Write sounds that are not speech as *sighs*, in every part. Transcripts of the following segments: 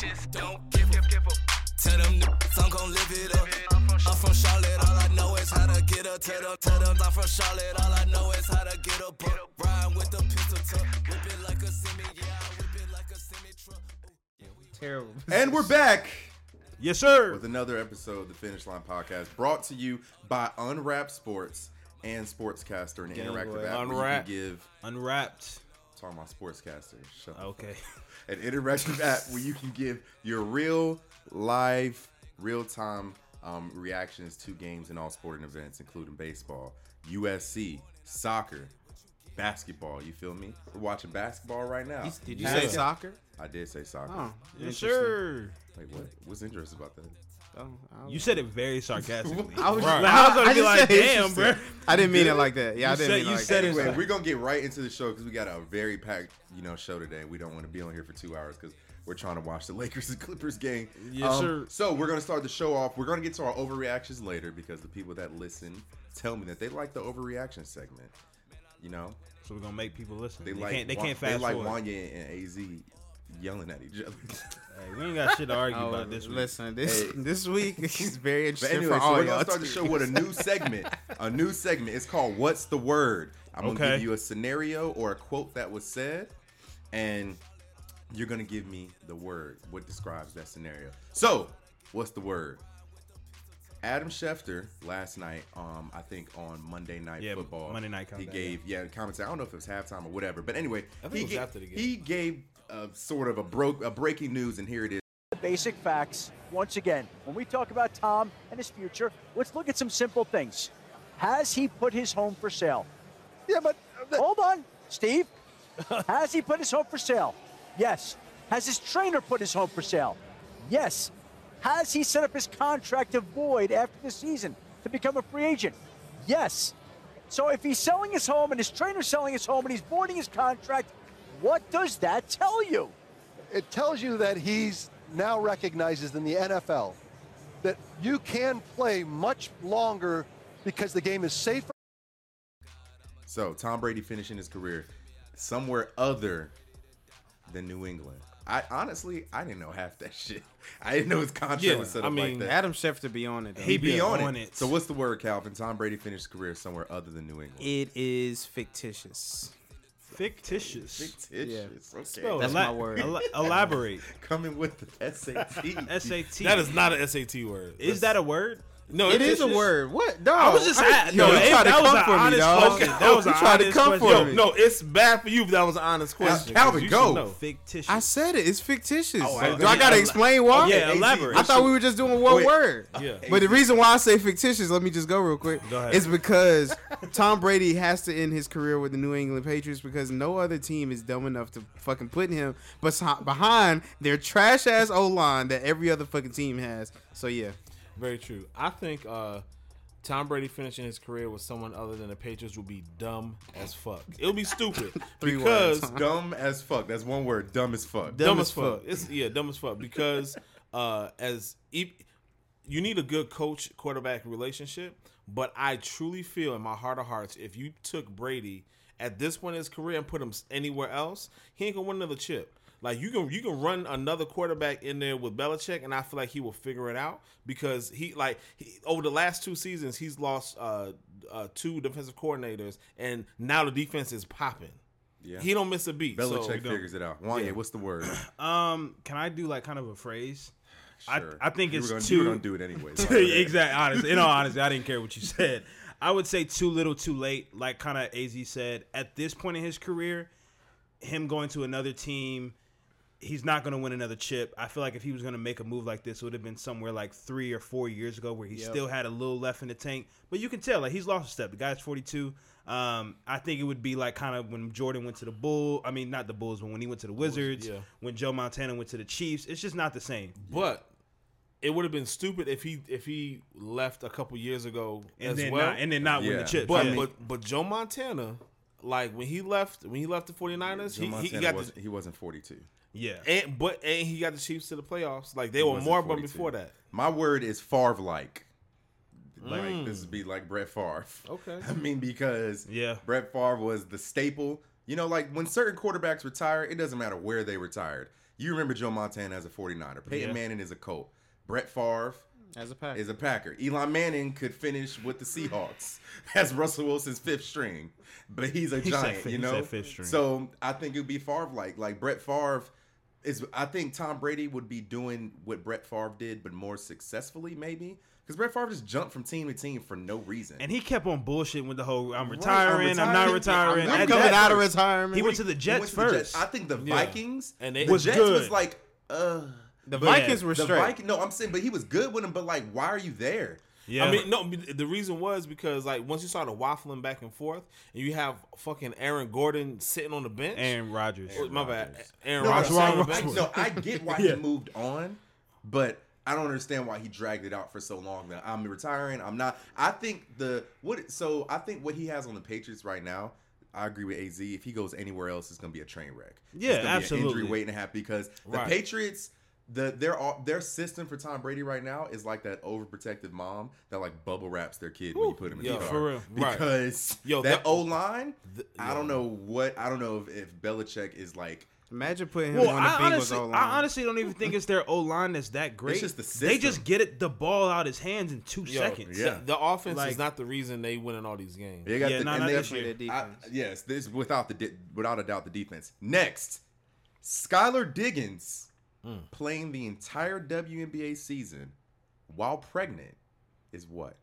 just don't give up. Give up. Tell them niggas I'm gon' live it up. I'm from Charlotte, all I know is how to get up. Tell them, tell them I'm from Charlotte, all I know is how to get up. up. Ride with the pistol tuck, whip it like a semi, yeah, whip it like a semi truck. Terrible. And we're back Yes, sir. with another episode of the Finish Line Podcast brought to you by Unwrapped Sports and Sportscaster, an Game interactive Boy. app where you Unwrap. can give. Unwrapped. Talking about Sportscaster. Shut Okay. An interactive app where you can give your real live, real time um, reactions to games and all sporting events, including baseball, USC, soccer, basketball. You feel me? We're watching basketball right now. Did you say soccer? I did say soccer. Oh, Yes, interesting. Wait, what? What's interesting about that? Oh, I You said it very *laughs* sarcastically. I was, Right. *laughs* I, I was gonna I be like, said damn, *laughs* bro. I didn't mean it like that. Yeah, I didn't said- mean it you like said that. it- Anyway, we're gonna get right into the show because we got a very packed, you know, show today. We don't want to be on here for two hours because we're trying to watch the Lakers and Clippers game. Um, Yes, sir. So we're gonna start the show off. We're gonna get to our overreactions later because the people that listen tell me that they like the overreaction segment. You know, So we're gonna make people listen. they, They, like can't. They Wa- can't fast They like forward. Wanya and Az yelling at each other. Hey, we ain't got shit to *laughs* argue Oh, about this week. listen, this Hey. this week *laughs* is very interesting anyway, for so all we're y'all. gonna start the show with a new *laughs* segment. a new segment. It's called "What's the Word." I'm gonna give you a scenario or a quote that was said, and you're gonna give me the word. What describes that scenario? So, what's the word? Adam Schefter last night, um, I think on Monday Night Yeah, Football, Monday Night he gave yeah comments. I don't know if it was halftime or whatever, but anyway, I think he it was ga- after the game. he gave uh, sort of a broke a breaking news, and here it is. The basic facts. Once again, when we talk about Tom and his future, let's look at some simple things. Has he put his home for sale? Yeah, but Hold on, Steve. *laughs* Has he put his home for sale? Yes. Has his trainer put his home for sale? Yes. Has he set up his contract to void after the season to become a free agent? Yes. So if he's selling his home and his trainer's selling his home and he's voiding his contract, what does that tell you? it tells you that he's now recognizes in the NFL that you can play much longer because the game is safer. So Tom Brady finishing his career somewhere other than New England. I honestly I didn't know half that shit. *laughs* I didn't know his contract Yeah, was set I up like mean, that. Adam Schefter be on it. Though. He be be on, on it. it. So what's the word, Calvin? Tom Brady finished his career somewhere other than New England. It is fictitious. Fictitious. Fictitious. Okay. Spell That's my word. ela- *laughs* elaborate. Coming with the SAT. SAT. *laughs* That is not an SAT word. Is that a word? No? It is a word. What? Dog, I was just at- yo, no, you it- tried to that was come an for me, honest dog. question. That was you an tried to honest come question. for Yo, no, it's bad for you. If that was an honest question. 'cause Calvin, you go. should know. Fictitious. I said it. It's fictitious. Oh, Do I- I gotta yeah, explain why? yeah, elaborate. I thought we were just doing one Wait. word. Yeah. But the reason why I say fictitious, let me just go real quick. Go ahead. Is because Tom Brady has to end his career with the New England Patriots because no other team is dumb enough to fucking put him bes- behind their trash ass O line that every other fucking team has. So yeah, Very true. I think uh, Tom Brady finishing his career with someone other than the Patriots will be dumb as fuck. It'll be stupid *laughs* Three because words. *laughs* Dumb as fuck. That's one word. Dumb as fuck. Dumb dumb as as fuck. It's yeah, dumb as fuck because *laughs* uh, as e- you need a good coach quarterback relationship, but I truly feel in my heart of hearts if you took Brady at this point in his career and put him anywhere else, he ain't gonna win another chip. Like you can you can run another quarterback in there with Belichick, and I feel like he will figure it out because he like he, over the last two seasons he's lost uh, uh, two defensive coordinators, and now the defense is popping. Yeah. He don't miss a beat. Belichick so, figures it out. Wanya, Yeah. what's the word? *clears throat* Um, can I do like kind of a phrase? Sure. I, I think you it's were gonna, too. You were gonna do it anyway. so *laughs* exactly. Honest. In all honesty, I didn't care what you *laughs* said. I would say too little, too late. Like kind of Az said. At this point in his career, him going to another team, he's not going to win another chip. I feel like if he was going to make a move like this, it would have been somewhere like three or four years ago, where he still had a little left in the tank. But you can tell, like he's lost a step. The guy's forty two. Um, I think it would be like kind of when Jordan went to the Bull. I mean, not the Bulls, but when he went to the Wizards. yeah. When Joe Montana went to the Chiefs, it's just not the same. But it would have been stupid if he if he left a couple years ago And as then well. not, and then not win the chip. but Yeah. but but Joe Montana, like when he left when he left the 49ers, Joe he, he got wasn't, the, he wasn't 42. Yeah. and but and he got the Chiefs to the playoffs. Like they He were more but before that. My word is Favre like. Like this would be like Brett Favre. Mm. Okay. *laughs* I mean because Yeah. Brett Favre was the staple. You know, like when certain quarterbacks retire, it doesn't matter where they retired. You remember Joe Montana as a 49er. Peyton Yeah. Manning is a Colt. Brett Favre As a pack. is a Packer. Eli Manning could finish with the Seahawks *laughs* as Russell Wilson's fifth string, but he's a He said giant, fi- you he know. said fifth string. So I think it'd be Favre like like Brett Favre is. I think Tom Brady would be doing what Brett Favre did, but more successfully maybe. Because Brett Favre just jumped from team to team for no reason. And he kept on bullshitting with the whole "I'm I'm retiring, I'm, not retiring. retiring." I'm I'm coming that- out of retirement. He went to the Jets went to the first. I think the Yeah. Vikings And they- the Was Jets good. was like, uh, the but Vikings were the straight. Viking- no, I'm saying, but he was good with him. But like, why are you there? Yeah, I mean, no. The reason was because like once you started waffling back and forth, and you have fucking Aaron Gordon sitting on the bench. Aaron Rodgers. Oh, my bad, Aaron No, Rodgers no, sitting on I, no, I get why *laughs* Yeah. he moved on, but I don't understand why he dragged it out for so long. That I'm retiring. I'm not. I think the what. So I think what he has on the Patriots right now. I agree with Az. If he goes anywhere else, it's gonna be a train wreck. Yeah, it's gonna Be an absolutely. injury waiting to happen because the Right. Patriots. The their their system for Tom Brady right now is like that overprotective mom that like bubble wraps their kid when you put him in Yo, the car. for real. Right. Because Yo, that that- O line, I don't know what I don't know if, if Belichick is like Imagine putting him Well, on the I Bengals honestly, O line. I honestly don't even think it's their O line that's that great. just the They just get it the ball out of his hands in two Yo, seconds. Yeah. The, the offense Like- is not the reason they winning all these games. They got Yeah, the, no, and not they- this year. Defense. I- yes, this without the without a doubt the defense. Next, Skylar Diggins Mm. playing the entire WNBA season while pregnant is what?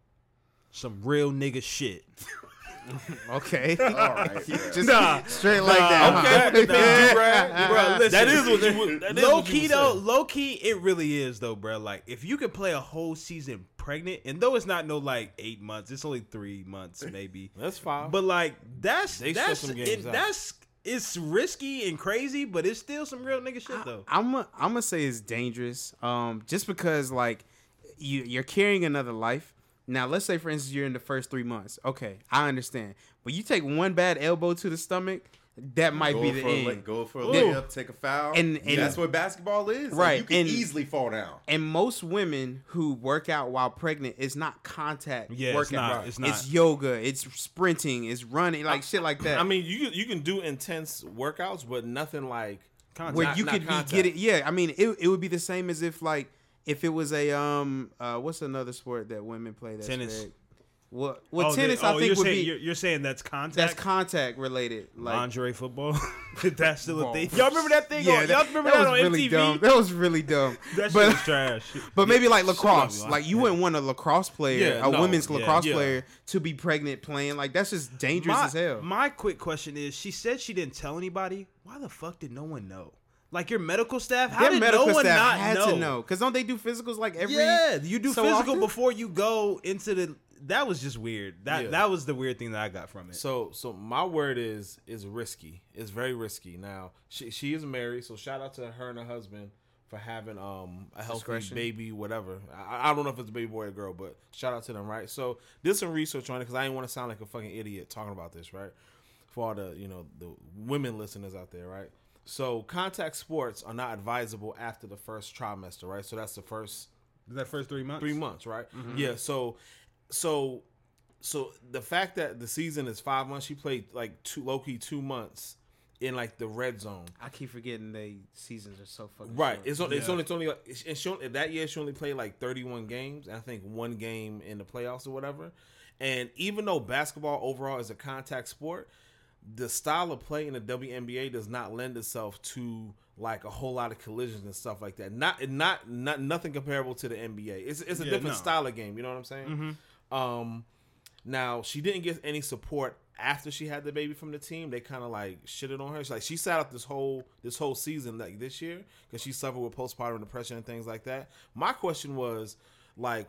Some real nigga shit. *laughs* okay. *laughs* All right, *laughs* Just Nah. straight like that. okay, huh? with the Bro, listen, that is what you would. That is low what you key though, low key, it really is though, bro. Like if you could play a whole season pregnant, and though it's not no like eight months, it's only three months maybe. That's fine. But like that's They that's shut some it, out. that's it's risky and crazy, but it's still some real nigga shit though. I'm i I'm gonna say it's dangerous. Um, just because like you you're carrying another life. Now, let's say for instance you're in the first three months. Okay, I understand. But you take one bad elbow to the stomach, that might go be the for a end. lay- go for a Ooh. layup, take a foul, And- and- that's what basketball is. Like, Right, you can and- easily fall down. And most women who work out while pregnant is not contact Yeah, it's workout. not, it's not. yoga, it's sprinting, it's running, like shit like that. I mean, you you can do intense workouts, but nothing like Contact. where you not could be contact. getting yeah i mean it, it would be the same as if like if it was a um uh what's another sport that women play that's Tennis. big? What what Oh, tennis the- i oh, think you're would saying, be you're, you're saying that's contact. that's contact related like lingerie football. *laughs* that's still a thing. Y'all remember that thing? yeah on, that, y'all remember that that, was on really MTV? dumb that was really dumb *laughs* That shit but was trash. but maybe like lacrosse like you wouldn't want a lacrosse player Yeah, a no, women's yeah, lacrosse yeah. player to be pregnant playing like that's just dangerous my, as hell my quick question is: She said she didn't tell anybody. Why the fuck did no one know? Like your medical staff? How their did medical no one staff not had know? to know because don't they do physicals like every yeah, you do so physical often? before you go into the. That was just weird. That Yeah. that was the weird thing that I got from it. So so my word is is risky. It's very risky. Now she she is married, so shout out to her and her husband for having um a healthy Discretion. baby, whatever. I, I don't know if it's a baby boy or girl, but shout out to them, right? So did some research on it because I didn't want to sound like a fucking idiot talking about this, right? For all the you know the women listeners out there, right? So contact sports are not advisable after the first trimester, right? So that's the first that first three months. three months, right? Yeah. So, so, so the fact that the season is five months, she played like two low key two months in like the red zone. i keep forgetting they seasons are so fucking Right. short. It's only, it's only it's only like it's- and she only, that year she only played like thirty one games. And I think one game in the playoffs or whatever. And even though basketball overall is a contact sport, the style of play in the WNBA does not lend itself to like a whole lot of collisions and stuff like that. Not not not nothing comparable to the NBA. It's it's a Yeah, different no. Mm-hmm. style of game. You know what I'm saying? Um, now she didn't get any support after she had the baby from the team. They kind of like shitted on her. She's like she sat out this whole this whole season like this year because she suffered with postpartum depression and things like that. My question was like.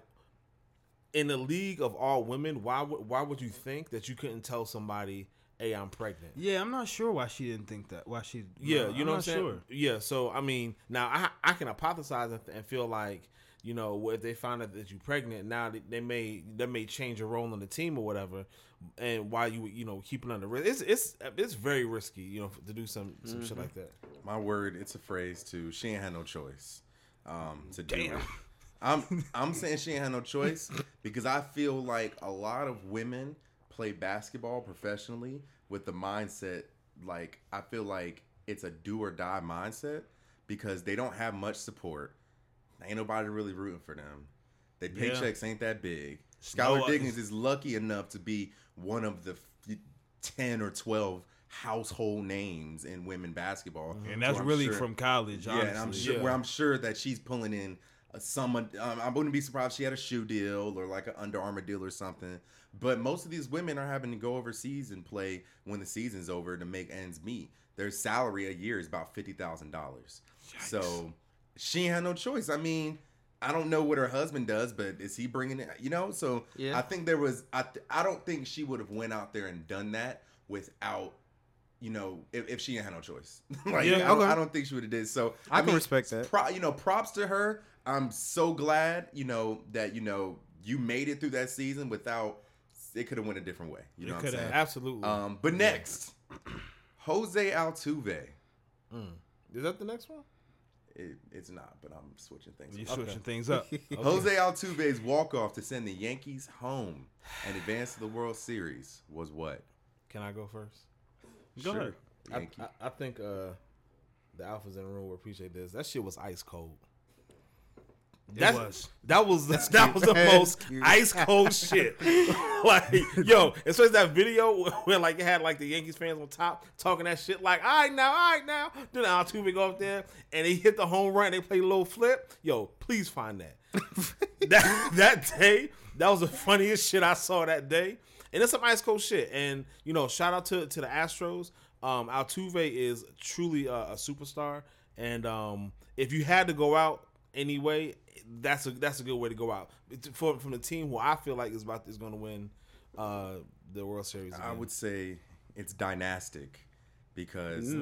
In the league of all women, why would why would you think that you couldn't tell somebody, "Hey, I'm pregnant"? Yeah, I'm not sure why she didn't think that. Why she? Yeah, no, you I'm know what I'm saying. Sure. Yeah, so I mean, now I I can hypothesize and, and feel like you know if they find out that you're pregnant, now they, they may they may change your role on the team or whatever, and while you you know keeping under risk, it's it's it's very risky, you know, to do some some shit like that. My word, it's a phrase too. She ain't had no choice um, to do it. I'm I'm saying she ain't had no choice because I feel like a lot of women play basketball professionally with the mindset like I feel like it's a do or die mindset because they don't have much support. Ain't nobody really rooting for them. Their Yeah. paychecks ain't that big. No, Skylar uh, Diggins is lucky enough to be one of the f- ten or twelve household names in women basketball, And that's really sure- from college. yeah, honestly. and I'm sure Yeah. where I'm sure that she's pulling in some. Um, I wouldn't be surprised if she had a shoe deal or like an Under Armour deal or something. But most of these women are having to go overseas and play when the season's over to make ends meet. Their salary a year is about fifty thousand dollars. So she had no choice. I mean. I don't know what her husband does, but is he bringing it? You know, so Yeah. I think there was. I th- I don't think she would have went out there and done that without you know, if, if she had no choice. *laughs* like, Yeah, I, don't, okay. I don't think she would have did. So I can respect that. Pro, you know, props to her. I'm so glad, you know, that you know you made it through that season without. It could have went a different way. You know I'm coulda. saying? Absolutely. Um, but next, Jose Altuve. Is that the next one? It, it's not, but I'm switching things. You up. switching things up. *laughs* Jose Altuve's walk off to send the Yankees home and advance to the World Series was what? Can I go first? Go ahead. I, I, I think uh, the alphas in the room will appreciate this. That shit was ice cold. That was. That was the, that was the most ice cold shit. *laughs* like yo, especially that video *laughs* where like it had like the Yankees fans on top talking that shit like, all right now, all right now. Then Altuve go up there and he hit the home run. They play a little flip. Yo, please find that. *laughs* that that day, that was the funniest shit I saw that day. And it's some ice cold shit. And you know, shout out to to the Astros. Um, Altuve is truly a, a superstar. And um, if you had to go out anyway, that's a that's a good way to go out for, from the team who I feel like is about is going to win uh, the World Series. I would say it's dynastic because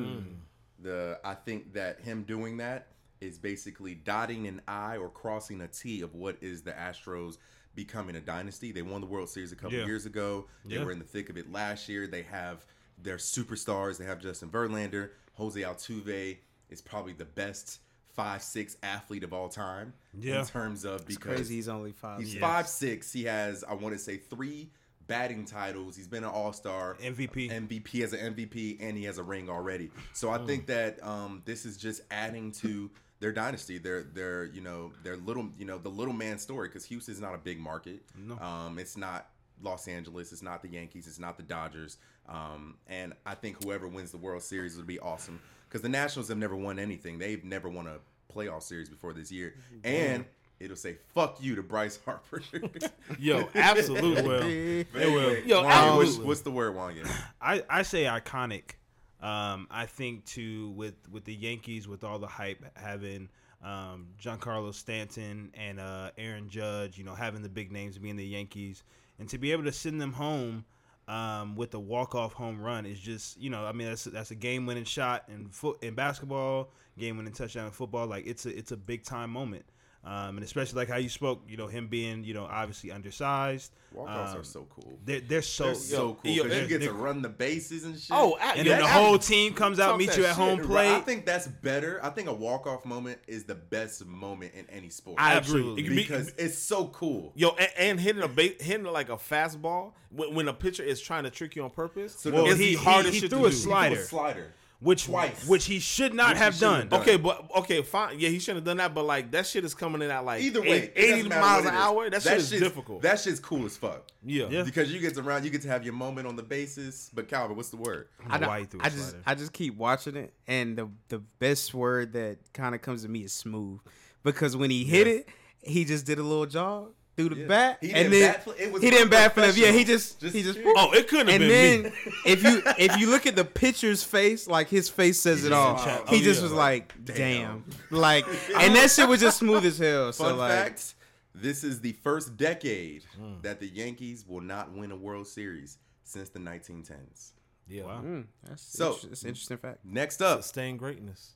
the I think that him doing that is basically dotting an I or crossing a T of what is the Astros becoming a dynasty. They won the World Series a couple Yeah. years ago. They Yeah. were in the thick of it last year. They have their superstars. They have Justin Verlander. Jose Altuve is probably the best five six athlete of all time Yeah. in terms of It's because crazy. He's only five. He's Yes. five six. He has, I want to say, three batting titles. He's been an All Star, MVP. MVP as an MVP, and he has a ring already. So I think that um, this is just adding to their dynasty. Their their you know their little you know the little man story because Houston's not a big market. No. Um, it's not Los Angeles. It's not the Yankees. It's not the Dodgers. Um, and I think whoever wins the World Series would be awesome because the Nationals have never won anything. They've never won a playoff series before this year, and it'll say "fuck you" to Bryce Harper. *laughs* yo, absolutely. *laughs* It will. It will. Yo, Wanya, what's, absolutely. what's the word, Wanya? I, I say iconic. Um, I think too with with the Yankees with all the hype having um, Giancarlo Stanton and uh, Aaron Judge, you know, having the big names being the Yankees, and to be able to send them home um, with a walk off home run is just you know I mean that's that's a game winning shot in foot in basketball, game winning touchdown in football. Like it's a it's a big time moment. Um, and especially like how you spoke, you know, him being, you know, obviously undersized. Walk-offs Um, are so cool. They're, they're so, They're so cool yo, because you they're- get to run the bases and shit. Oh, and yeah, then the that- whole team comes out, Talk meets you at home plate. I think that's better. I think a walk off moment is the best moment in any sport. I Absolutely. agree. It be- because it's so cool. Yo, and, and hitting a ba- hitting like a fastball when, when a pitcher is trying to trick you on purpose. So Well, it's he- the hardest he shit threw to a do. slide- He threw a Slider. Slider. which Twice. which he should not Which have done. done. Okay, but okay, fine. Yeah, he shouldn't have done that. But like that shit is coming in at like Either way, eight- it eighty miles an hour. That, shit is difficult. That shit's cool as fuck. yeah. Yeah. Because you get to run, you get to have your moment on the basis. But Calvin, what's the word? I don't know why he threw a I just slider. I just keep watching it, and the the best word that kind of comes to me is smooth, because when he hit it, he just did a little jog through the Yeah. bat, He and then bat flip- it was he didn't bat flip. Yeah, he just, Just he just. shoot. Oh, it couldn't have and been then me. if you if you look at the pitcher's face, like his face says it all. smiled. He Oh, just yeah. was like, Damn. "Damn," like, *laughs* and that shit was just smooth as hell. So Fun like, fact: This is the first decade Hmm. that the Yankees will not win a World Series since the 1910s. Yeah. Wow. mm, that's So- so it's an interesting fact. Next up, Sustained greatness.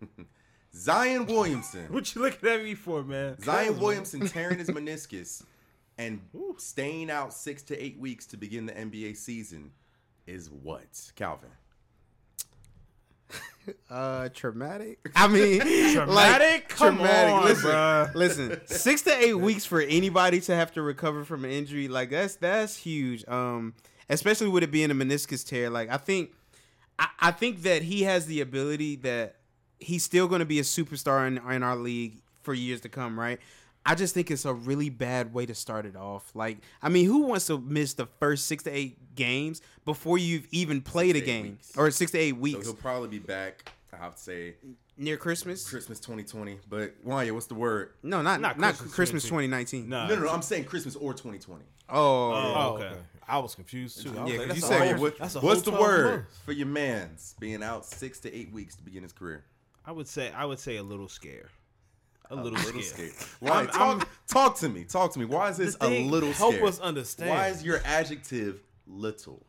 *laughs* Zion Williamson. What you looking at me for, man? Zion Williamson tearing his *laughs* meniscus and staying out six to eight weeks to begin the NBA season is what, Calvin? *laughs* Uh, traumatic. *laughs* I mean, Traumatic? Like, Come traumatic. on, listen, bruh. listen. Six to eight weeks for anybody to have to recover from an injury, like that's that's huge. Um, especially with it being a meniscus tear. Like I think, I, I think that he has the ability that he's still going to be a superstar in, in our league for years to come, right? I just think it's a really bad way to start it off. Like, I mean, who wants to miss the first six to eight games before you've even played a game, weeks. or six to eight weeks? So weeks he'll probably be back. I have to say near Christmas? Christmas 2020. But Wanya, what's the word? No, not Not not, Christmas Christmas, 2019. 2019. No, No, no, no. I'm saying Christmas or 2020. Oh, Oh, Oh, okay. okay. I was confused too. Was Yeah, like, 'cause that's you a said- whole- what- what's the word months. for your man's being out six to eight weeks to begin his career? I would say I would say a little scare. A little, little scared. scared. Why? I'm- talk, I'm- talk to me. Talk to me. Why is this thing- a little scare? help scared? us understand. Why is your adjective little?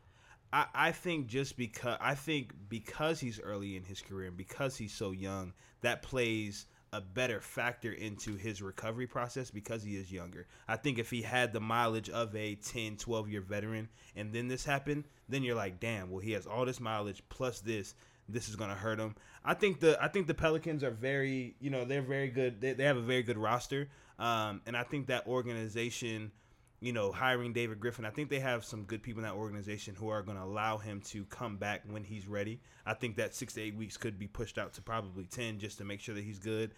I, I think just because I think because he's early in his career and because he's so young, that plays a better factor into his recovery process because he is younger. I think if he had the mileage of a 10, 12 year veteran and then this happened, then you're like, damn, well he has all this mileage plus this. This is gonna hurt him. I think the I think the Pelicans are very you know they're very good. They, they have a very good roster, um, and I think that organization you know, hiring David Griffin. I think they have some good people in that organization who are going to allow him to come back when he's ready. I think that six to eight weeks could be pushed out to probably 10 just to make sure that he's good.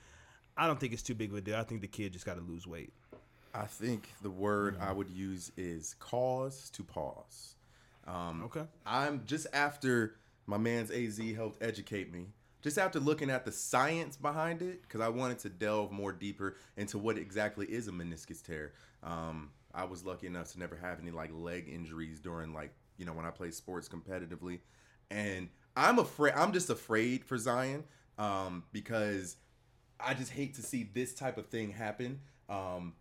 I don't think it's too big of a deal. I think the kid just got to lose weight. I think the word I would use is cause to pause. Um, Okay. I'm just after my man's AZ helped educate me. Just after looking at the science behind it, because I wanted to delve more deeper into what exactly is a meniscus tear. Um, I was lucky enough to never have any like leg injuries during like you know when I played sports competitively, and I'm afraid. I'm just afraid for Zion um, because I just hate to see this type of thing happen um,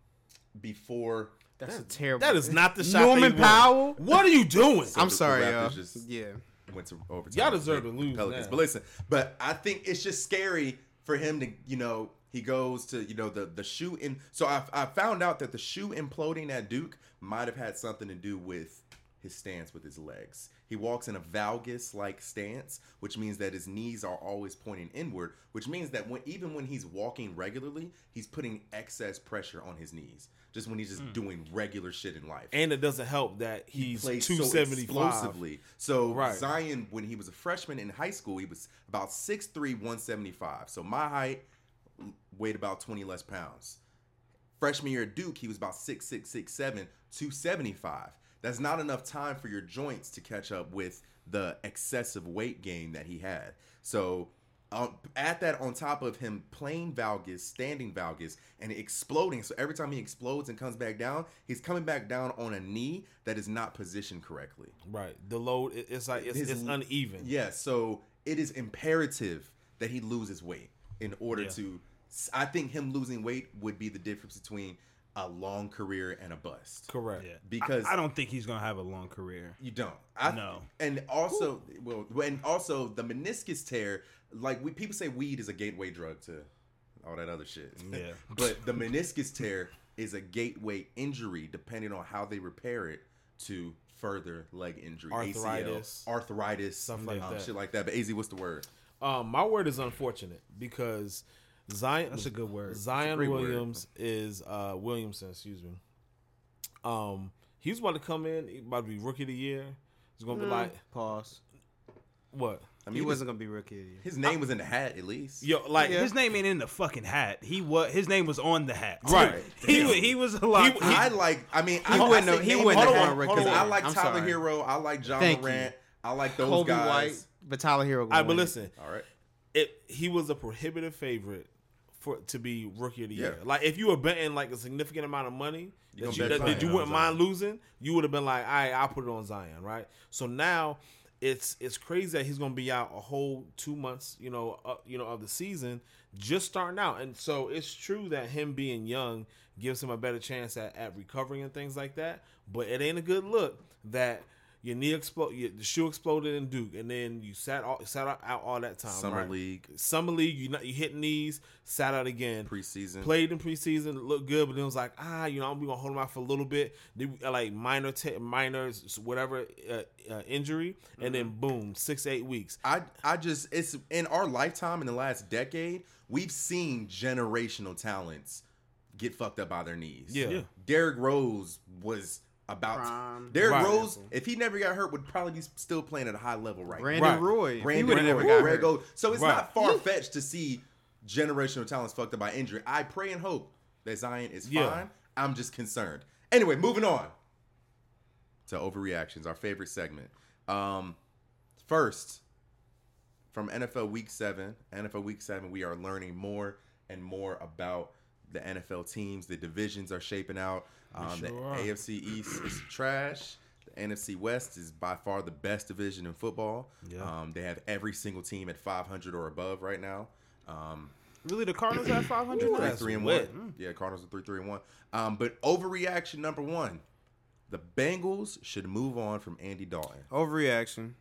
before. that's a terrible. That is not the shot. Norman they. Powell. What are you doing? I'm the- the sorry, Raptors y'all. just- Yeah. Went to overtime. Y'all deserve to lose Pelicans. now. But listen, but I think it's just scary for him to, you know, he goes to, you know, the the shoe in. So I, I found out that the shoe imploding at Duke might have had something to do with his stance with his legs. He walks in a valgus like stance, which means that his knees are always pointing inward, which means that when even when he's walking regularly, he's putting excess pressure on his knees. Just when he's just hmm. doing regular shit in life And it doesn't help that he's plays two so explosively. So Right. Zion, when he was a freshman in high school, he was about 6'3", 175. So my height, weighed about 20 less pounds. Freshman year at Duke, he was about 6'6", 6'7", 275. That's not enough time for your joints to catch up with the excessive weight gain that he had. So um, add that on top of him playing valgus, standing valgus, and exploding. So every time he explodes and comes back down, he's coming back down on a knee that is not positioned correctly. Right. The load it- it's like it's, His- it's uneven. Yeah, so it is imperative that he loses weight in order Yeah. to. I think him losing weight would be the difference between a long career and a bust. Correct. Yeah. Because- I, I don't think he's going to have a long career. You don't. I, know. And also, well, and also the meniscus tear. Like we people say, weed is a gateway drug to all that other shit. Yeah. *laughs* but the meniscus tear is a gateway injury, depending on how they repair it to further leg injury, Arthritis. ACL, arthritis, Stuff like um, that. shit like that. But Az, what's the word? Um, my word is unfortunate because Zion. That's a good word. Zion great word. Williams is uh Williamson. Excuse me. Um, he's about to come in. He about to be rookie of the year. He's gonna be like Pause. what? I mean, He mean, wasn't gonna be rookie of the year. His name was in the hat at least. Yo, like His name ain't in the fucking hat. He was his name was on the hat. Right. *laughs* He wa- he was a lot. He- I like. I mean, I, wouldn't I have- he name- wouldn't have won rookie I like year. I'm Tyler sorry. Hero. I like John Thank you. I like those Coby guys. White, but Tyler Herro. All right, but listen, All right. It he was a prohibitive favorite for to be rookie of the year. Yeah. Like if you were betting like a significant amount of money You that you, that, that you wouldn't mind Zion. losing, you would have been like, all right, I'll put it on Zion, right? So now it's it's crazy that he's gonna be out a whole two months, you know, uh, you know, of the season just starting out, and so it's true that him being young gives him a better chance at, at recovering and things like that. But it ain't a good look that your knee explode, your, the shoe exploded in Duke, and then you sat all, sat out, out all that time. Summer right? league, Summer league, you not you hit knees, sat out again. preseason. Played in preseason, looked good, but then it was like, ah, you know, I'm gonna hold him out for a little bit. Then, like minor, te- minor, whatever uh, uh, injury, and then boom, six eight weeks. I I just it's in our lifetime in the last decade, we've seen generational talents get fucked up by their knees. Yeah. Yeah. Derrick Rose was about Prime. Derrick Right. Rose. If he never got hurt, would probably be still playing at a high level right Brandon Right. Roy. if he Brandon would've never Roy, got Greg hurt. Oden. So it's Right. not far fetched to see generational talents fucked up by injury. I pray and hope that Zion is Yeah. fine. I'm just concerned. Anyway, moving on to overreactions, our favorite segment. Um, first, from NFL Week Seven, NFL Week Seven, we are learning more and more about the NFL teams. The divisions are shaping out. Um, the sure are. AFC East is trash. The NFC West is by far the best division in football. Yeah. Um, they have every single team at 500 or above right now. Um, Really, the Cardinals at 500 three, three and wet. one. Yeah, Cardinals are three, three and one. Um, but overreaction number one: the Bengals should move on from Andy Dalton. Overreaction.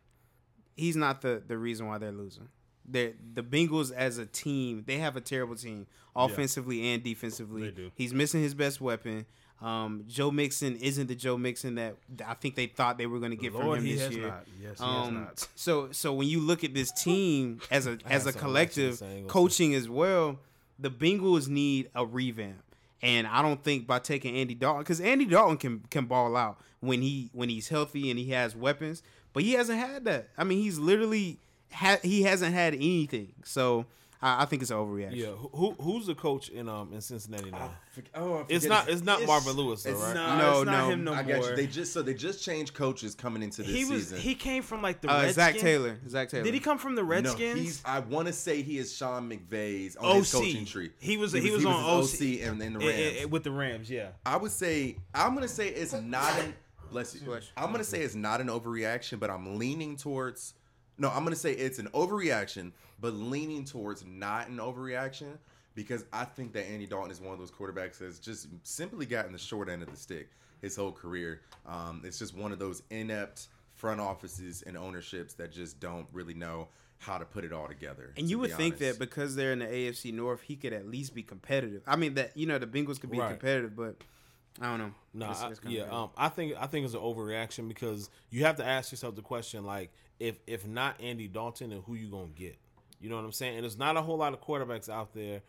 He's not the the reason why they're losing. They the Bengals as a team, they have a terrible team, offensively and defensively. They do. He's missing his best weapon. Um, Joe Mixon isn't the Joe Mixon that I think they thought they were going to get Lord, from him this year. not. Yes, he has Um, not. So so when you look at this team as a *laughs* as a collective reactions I ain't gonna coaching as well, the Bengals need a revamp. And I don't think by taking Andy Dalton because Andy Dalton can can ball out when he when he's healthy and he has weapons, but he hasn't had that. I mean, he's literally ha- he hasn't had anything. So I, I think it's an overreaction. Yeah, who, who who's the coach in um in Cincinnati now? Oh, I it's not it's not it's- Marvin Lewis though, it's right? No, No, it's not no. him no I more. got you. They just so they just changed coaches coming into this he was season. he came from like the Uh, Redskins. Zac Taylor. Zac Taylor. Did he come from the no, Redskins? he's. I want to say he is Sean McVay's on his OC. coaching tree. He was- he was on his OC. OC and then the Rams. eh, eh, with the Rams, yeah. I would say I'm gonna say it's not an. Bless you. I'm gonna say it's not an overreaction, but I'm leaning towards no, I'm gonna say it's an overreaction, but leaning towards not an overreaction because I think that Andy Dalton is one of those quarterbacks that's just simply gotten the short end of the stick his whole career. Um, it's just one of those inept front offices and ownerships that just don't really know how to put it all together. And you be would think honest. that because they're in the AFC North, he could at least be competitive. I mean, that you know the Bengals could be Right. competitive, but I don't know. No, It's- I, it's yeah, um, I think I think it's an overreaction because you have to ask yourself the question like, if if not Andy Dalton, then who you gonna get? You know what I'm saying? And there's not a whole lot of quarterbacks out there,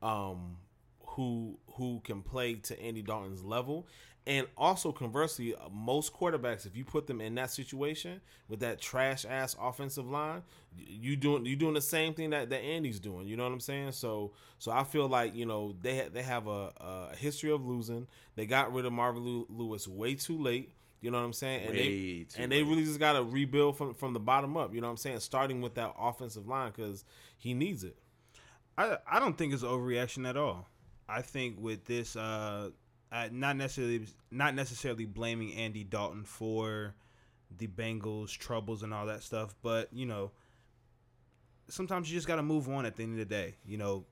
um, who who can play to Andy Dalton's level. And also conversely, uh, most quarterbacks, if you put them in that situation with that trash ass offensive line, you doing you doing the same thing that, that Andy's doing. You know what I'm saying? So so I feel like you know they they have a, a history of losing. They got rid of Marvin Lewis way too late. You know what I'm saying? And Way they too and they really just got to rebuild from from the bottom up. You know what I'm saying? Starting with that offensive line because he needs it. I I don't think it's overreaction at all. I think with this, uh, uh, not necessarily not necessarily blaming Andy Dalton for the Bengals' troubles and all that stuff, but you know, sometimes you just got to move on at the end of the day. You know,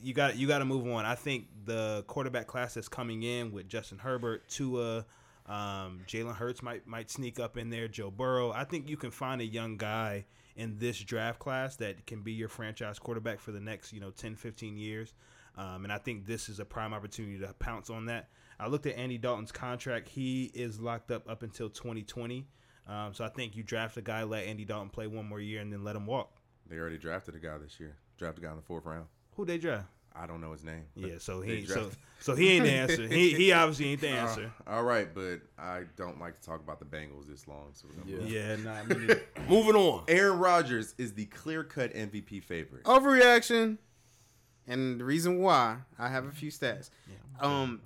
you got you got to move on. I think the quarterback class that's coming in with Justin Herbert, Tua, um, Jalen Hurts might might sneak up in there. Joe Burrow. I think you can find a young guy in this draft class that can be your franchise quarterback for the next you know 10, 15 years. Um, and I think this is a prime opportunity to pounce on that. I looked at Andy Dalton's contract. He is locked up up until 2020. Um, so I think you draft a guy, let Andy Dalton play one more year, and then let him walk. they already drafted a guy this year. Drafted a guy in the fourth round. Who did they draft? I don't know his name. Yeah, so he so so he ain't the answer. He he *laughs* obviously ain't the Uh, answer. all right, but I don't like to talk about the Bengals this long. So we're gonna move. yeah, nah. *laughs* Moving on. Aaron Rodgers is the clear-cut MVP favorite. overreaction, and the reason why I have a few stats. Um,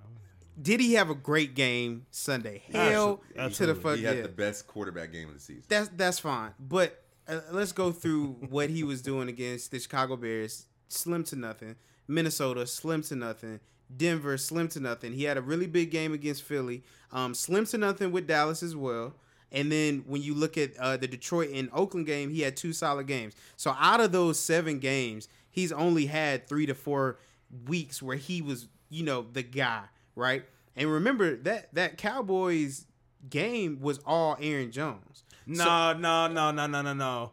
did he have a great game Sunday? Hell to the fuck he had yeah. the best quarterback game of the season. That's that's fine, but uh, let's go through what he was doing against the Chicago Bears. Slim to nothing. Minnesota slim to nothing. Denver slim to nothing. He had a really big game against Philly. Um, slim to nothing with Dallas as well. And then when you look at uh, the Detroit and Oakland game, he had two solid games. So out of those seven games, he's only had three to four weeks where he was, you know, the guy, right? And remember that that Cowboys game was all Aaron Jones. No, no, no, no, no, no, no.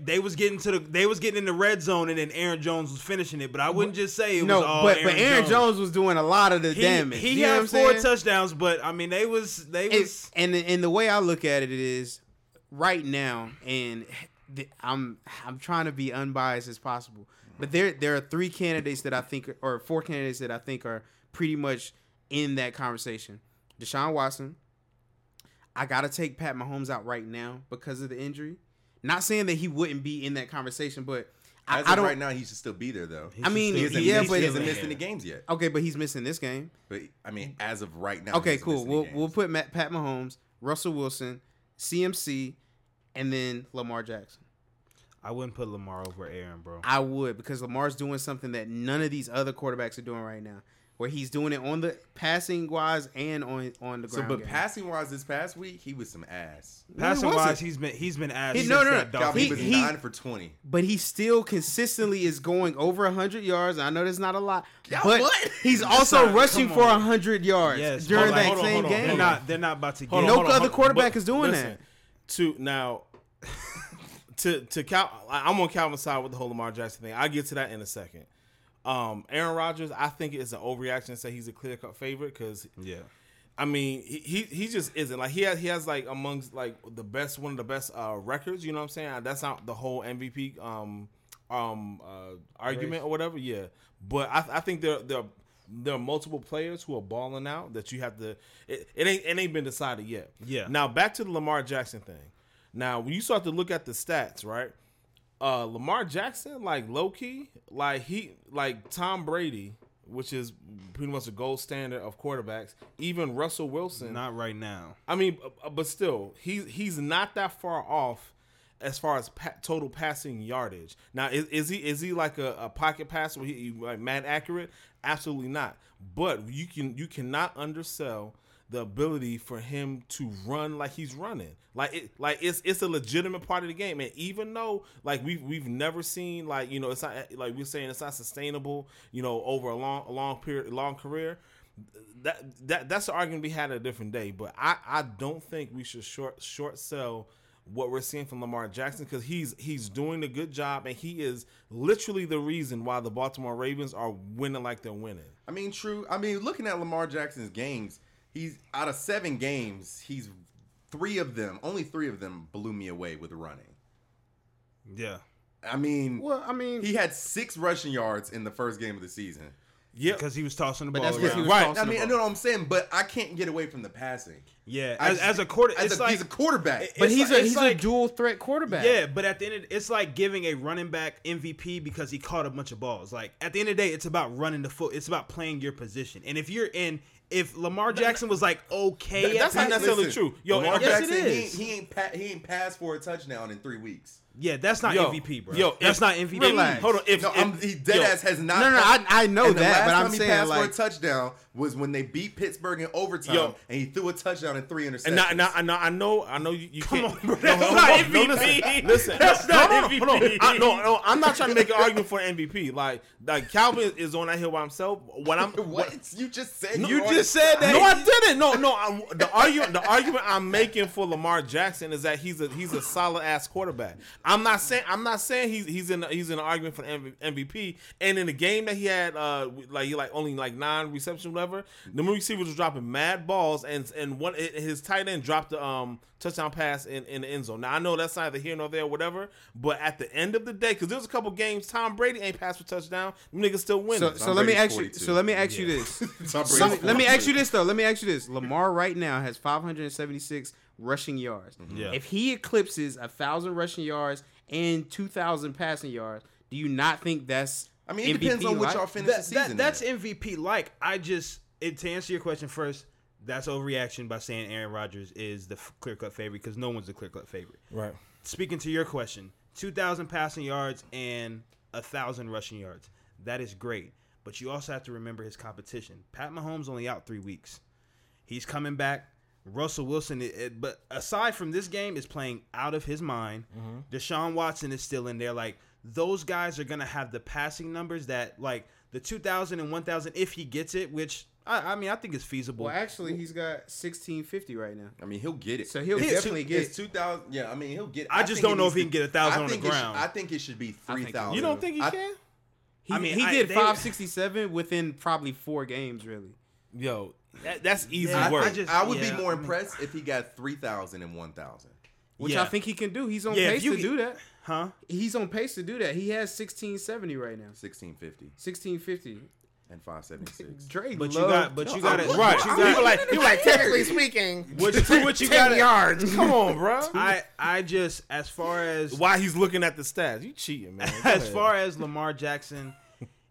They was getting to the they was getting in the red zone and then Aaron Jones was finishing it, but I wouldn't just say it no, was all but Aaron but Aaron Jones. Jones. was doing a lot of the He, damage. he You had four saying? touchdowns, but I mean they was they And, was and and the way I look at it is right now, and I'm I'm trying to be unbiased as possible. But there there are three candidates that I think, or four candidates that I think are pretty much in that conversation: Deshaun Watson, I gotta take Pat Mahomes out right now because of the injury. Not saying that he wouldn't be in that conversation, but I, As I don't. right now, he should still be there though. I mean, he yeah, but he hasn't missed any games yet. okay, but he's missing this game. But I mean, as of right now, Okay, he cool. We'll games. we'll put Matt, Pat Mahomes, Russell Wilson, CMC, and then Lamar Jackson. I wouldn't put Lamar over Aaron, bro. I would because Lamar's doing something that none of these other quarterbacks are doing right now, where he's doing it on the passing wise and on on the ground. So, but game. passing wise, this past week he was some ass. No, he Passing wasn't. wise, he's been he's been asked. He- no, no, no. Calvin, he, He- was he- nine for twenty. but he still consistently is going over 100 yards. I know that's not a lot, Yeah, but what? he's also not- rushing for on. 100 yards Yes, during on, that hold on, same hold on, game. They're not. They're not about to Hold get. on, No on, other on. quarterback is doing listen, that. To now, *laughs* to to Cal, I- I'm on Calvin's side with the whole Lamar Jackson thing. I'll get to that in a second. Um, Aaron Rodgers, I think it's an overreaction to say he's a clear cut favorite because Yeah. I mean, he, he he just isn't like he has he has like amongst like the best one of the best uh records. You know what I'm saying? That's not the whole MVP um um uh argument or whatever. Yeah, but I I think there there there are multiple players who are balling out that you have to. It, it ain't it ain't been decided yet. Yeah. Now back to the Lamar Jackson thing. Now when you start to look at the stats, right? Uh, Lamar Jackson, like low key, like he, like Tom Brady, which is pretty much the gold standard of quarterbacks. Even Russell Wilson. Not right now. I mean, but still, he's he's not that far off as far as pa- total passing yardage. Now, is, is he is he like a, a pocket passer? Where he, he like mad accurate? Absolutely not. But you can you cannot undersell the ability for him to run like he's running. Like it like it's it's a legitimate part of the game. And even though like we've we've never seen like you know it's not like we're saying it's not sustainable. You know over a long a long period long career that that that's the argument we had a different day. But I I don't think we should short short sell what we're seeing from Lamar Jackson because he's he's doing a good job and he is literally the reason why the Baltimore Ravens are winning like they're winning. I mean, true. I mean, looking at Lamar Jackson's games, he's out of seven games, he's three of them, only three of them blew me away with running. Yeah. I mean, Well, I mean, he had six rushing yards in the first game of the season. Yeah, Because he was tossing the But ball that's 'cause around. he was Right. I mean, I know what I'm saying, but I can't get away from the passing. yeah. As, just- as a *laughs* quarter, as it's a- like he's a quarterback. It- but he's like- a he's like- a dual threat quarterback. Yeah, but at the end, of, it's like giving a running back MVP because he caught a bunch of balls. Like at the end of the day, it's about running the foot. It's about playing your position. And if you're in, if Lamar Jackson was like okay, That- at that's not pass- necessarily true. Yo, Lamar yes, it Jackson, he, is. ain't, he ain't pa- he ain't passed for a touchdown in three weeks. yeah, that's not Yo, MVP, bro. yo, that's if- not MVP. Relax. Hold on, if, No, if I'm, he dead yo, ass has not. No, no, I- I know that, but I'm time he saying, passed like- for a touchdown was when they beat Pittsburgh in overtime, Yo. and he threw a touchdown and three interceptions. And now, now, I know, I know, I know you, you Come can't. on, bro. No, That's hold not on, no, MVP. listen, listen. That's no, not no, no, hold on. MVP. I, no, no, I'm not trying to make an argument for MVP. Like, like Calvin is on that hill by himself. What I'm, *laughs* what you just said? You just said that. No, I didn't. No, no. I'm, the argument, the argument I'm making for Lamar Jackson is that he's a he's a solid ass quarterback. I'm not saying I'm not saying he's he's in he's in an argument for MVP. And in the game that he had, uh, like he like only like nine receptions, whatever. The receivers was dropping mad balls, and and one his tight end dropped the um touchdown pass in, in the end zone. Now I know that's neither here nor there, whatever. But at the end of the day, because there's a couple games Tom Brady ain't passed for touchdown, them niggas still winning. So, so let me Brady's ask you. So let me ask you this. *laughs* So, let me ask you this though. Let me ask you this. Lamar right now has 576 rushing yards. Yeah. If he eclipses a thousand rushing yards and 2,000 passing yards, do you not think that's? I mean, it MVP depends on which like? y'all finish That- the season. that- that's at. MVP. Like I just it, to answer your question first. That's overreaction by saying Aaron Rodgers is the clear cut favorite because no one's the clear cut favorite. right. Speaking to your question, two thousand passing yards and a thousand rushing yards. That is great, but you also have to remember his competition. Pat Mahomes only out three weeks. He's coming back. Russell Wilson, it, it- but aside from this game, is playing out of his mind. Mm-hmm. Deshaun Watson is still in there. Like those guys are gonna have the passing numbers that like the 2,000 and 1,000 if he gets it, which I, I mean I think it's feasible. Well, actually, he's got 1650 right now. I mean, he'll get it. So he'll It's definitely two- get It's two thousand. Yeah, I mean, he'll get. I just don't know if he can get a 1,000 I on the think it should- ground. I think it should be three thousand. You don't think he I- can? He, I mean, he I- did they- 567 within probably four games, really. Yo, that, that's easy Yeah, I, work. I think- just- I would yeah, be more I mean- impressed if he got 3,000 and 1,000. Which Yeah. I think he can do. He's on Yeah, pace you to get- do that. Huh? He's on pace to do that. He has 1670 right now. 1650. 1650. and 576. *laughs* Drake, But you love- got, but you got it Right. You He got was like, he was like, technically *laughs* speaking, what, what you got. yards. *laughs* Come on, bro. I I just as far as Why he's looking at the stats? You cheating, man. Go as ahead. far as Lamar Jackson,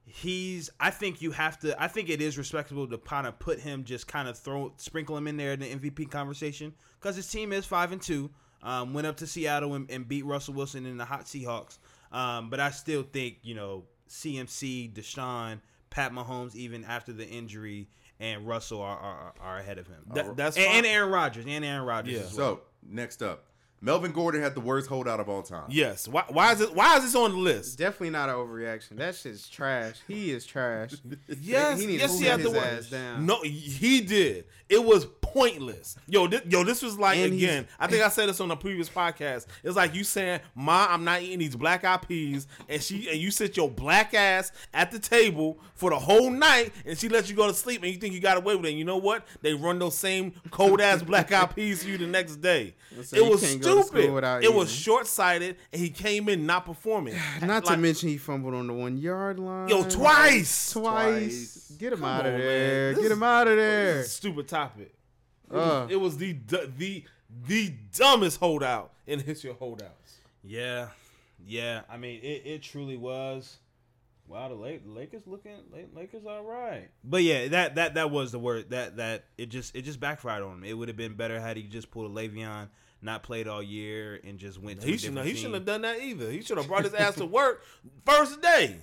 he's. I think you have to. I think it is respectable to kind of put him, just kind of throw, sprinkle him in there in the MVP conversation because his team is five and two. Um, went up to Seattle and, and beat Russell Wilson in the hot Seahawks. Um, but I still think you know CMC, Deshaun, Pat Mahomes, even after the injury, and Russell are are, are ahead of him. That- that's and, and Aaron Rodgers and Aaron Rodgers. Yeah. as well. So next up, Melvin Gordon had the worst holdout of all time. Yes. Why, why is it? Why is this on the list? Definitely not an overreaction. That shit's trash. He is trash. *laughs* Yes. he needs yes. to He had his the word. ass down. No, he did. It was pointless. Yo, this, yo, this was like And again. I think I said this on a previous podcast. It's like you saying, "Ma, I'm not eating these black eyed peas," and she and you sit your black ass at the table for the whole night, and she lets you go to sleep, and you think you got away with it. And you know what? They run those same cold ass black eyed peas to you the next day. *laughs* So it was can't go to school stupid. without It was eating. short sighted, and he came in not performing. *sighs* Not to mention he fumbled on the one yard line. yo twice. Twice. Twice. Get him Come out of on, there. man. This Get him out of This there. is a stupid topic. It, Uh. was, it was the the the dumbest holdout in the history of holdouts. Yeah, yeah. I mean, it, it truly was. Wow, the Lake, Lakers looking, Lake- Lakers all right. But yeah, that that that was the word that that it just it just backfired on him. It would have been better had he just pulled a Le'Veon, not played all year, and just went. To He shouldn't he shouldn't have done that either. He should have brought his ass to work first day,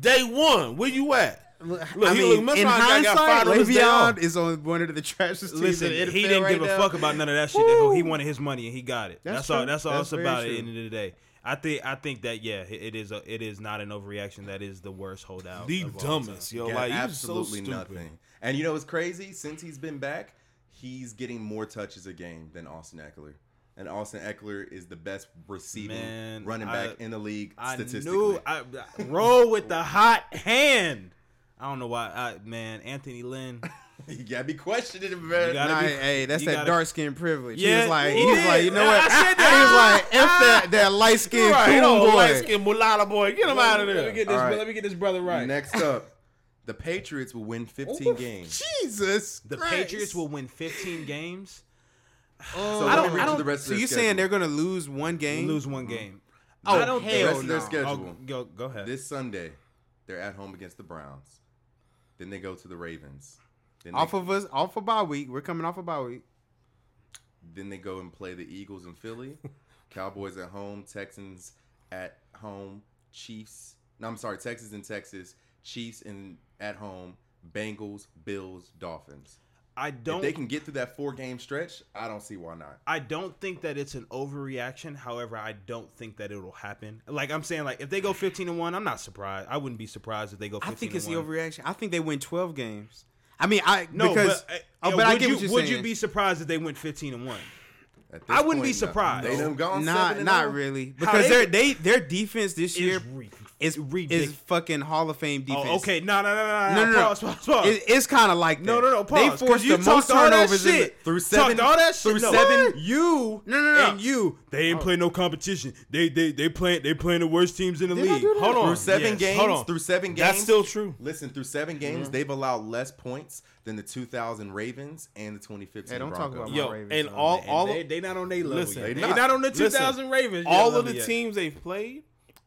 day one. Where you at? Look, I he- mean, look, in Mesmerized guy got hindsight, fired on his day off. Le'Veon is on one of the trashiest teams. Listen, in the he didn't right give a fuck about none of that shit. He wanted his money and he got it. That's That's, all. That's all That's it's very about at the end of the day. I think I think that yeah, it it is a, it is not an overreaction. That is the worst holdout. The of all dumbest, time. yo. Got like absolutely so nothing. And you know what's crazy? Since he's been back, he's getting more touches a game than Austin Ekeler. And Austin Ekeler is the best receiving Man, running I- back in the league I statistically. knew I, I roll with the *laughs* hot hand. I don't know why. I, man, Anthony Lynn. *laughs* you gotta be questioning him, man. You gotta Nah, be- hey, that's that gotta- dark skin privilege. Yeah, he was like, he yeah. was like, you know what? I said He was like, f that ah. that light skin Right, coon no, boy. light skinned mulatto boy, get him out of Let me there. get this. All right. Let me get this brother right. Next up, *laughs* the Patriots will win 15 games. Jesus, the Christ. Patriots will win 15 games. *sighs* So oh, I don't. I you don't. the rest so of you their saying they're gonna lose one game? Lose one game. Mm. Oh, I don't hell think. The rest of their schedule. Oh, go go ahead. This Sunday, they're at home against the Browns. Then they go to the Ravens. Then Off they, of us, off of bye week. We're coming off of bye week. then they go and play the Eagles in Philly. *laughs* Cowboys at home, Texans at home, Chiefs. No, I'm sorry, Texas and Texas, Chiefs in at home, Bengals, Bills, Dolphins. I don't. If they can get through that four game stretch, I don't see why not. I don't think that it's an overreaction. However, I don't think that it'll happen. Like I'm saying, like if they go 15 and one, I'm not surprised. I wouldn't be surprised if they go. 15 I think it's the overreaction. I think they win twelve games. I mean, I No, because but, uh, oh, but I would get you, what you're would saying. you be surprised if they went 15 and one? I wouldn't be point, no. surprised. They done gone Not seven and not oh. really because they- their they their defense this year re- is ridiculous. is fucking Hall of Fame oh, defense. Oh, okay, no, no, no, no, No, no, no. Pause, pause, pause. It, it's kind of like no, that. no, no. Pause. They 'cause forced you the most all that turnovers in the, shit. Through Talked seven- all that through. No. seven- You, No, no, no. and you. They ain't playing no competition. They, they, they playing. They playing the worst teams in the Did league. do that? Hold on. Through seven Yes. games, Hold on. through seven games, That's still true. Listen, through seven games, mm-hmm. they've allowed less points than the 2000 Ravens and the 2015 Hey, don't talk Broncos. about my Yo, Ravens, and all all they, they not on their level Listen, yet. they They, not. not. on the Listen, 2000 Ravens. all of the yet. teams they've played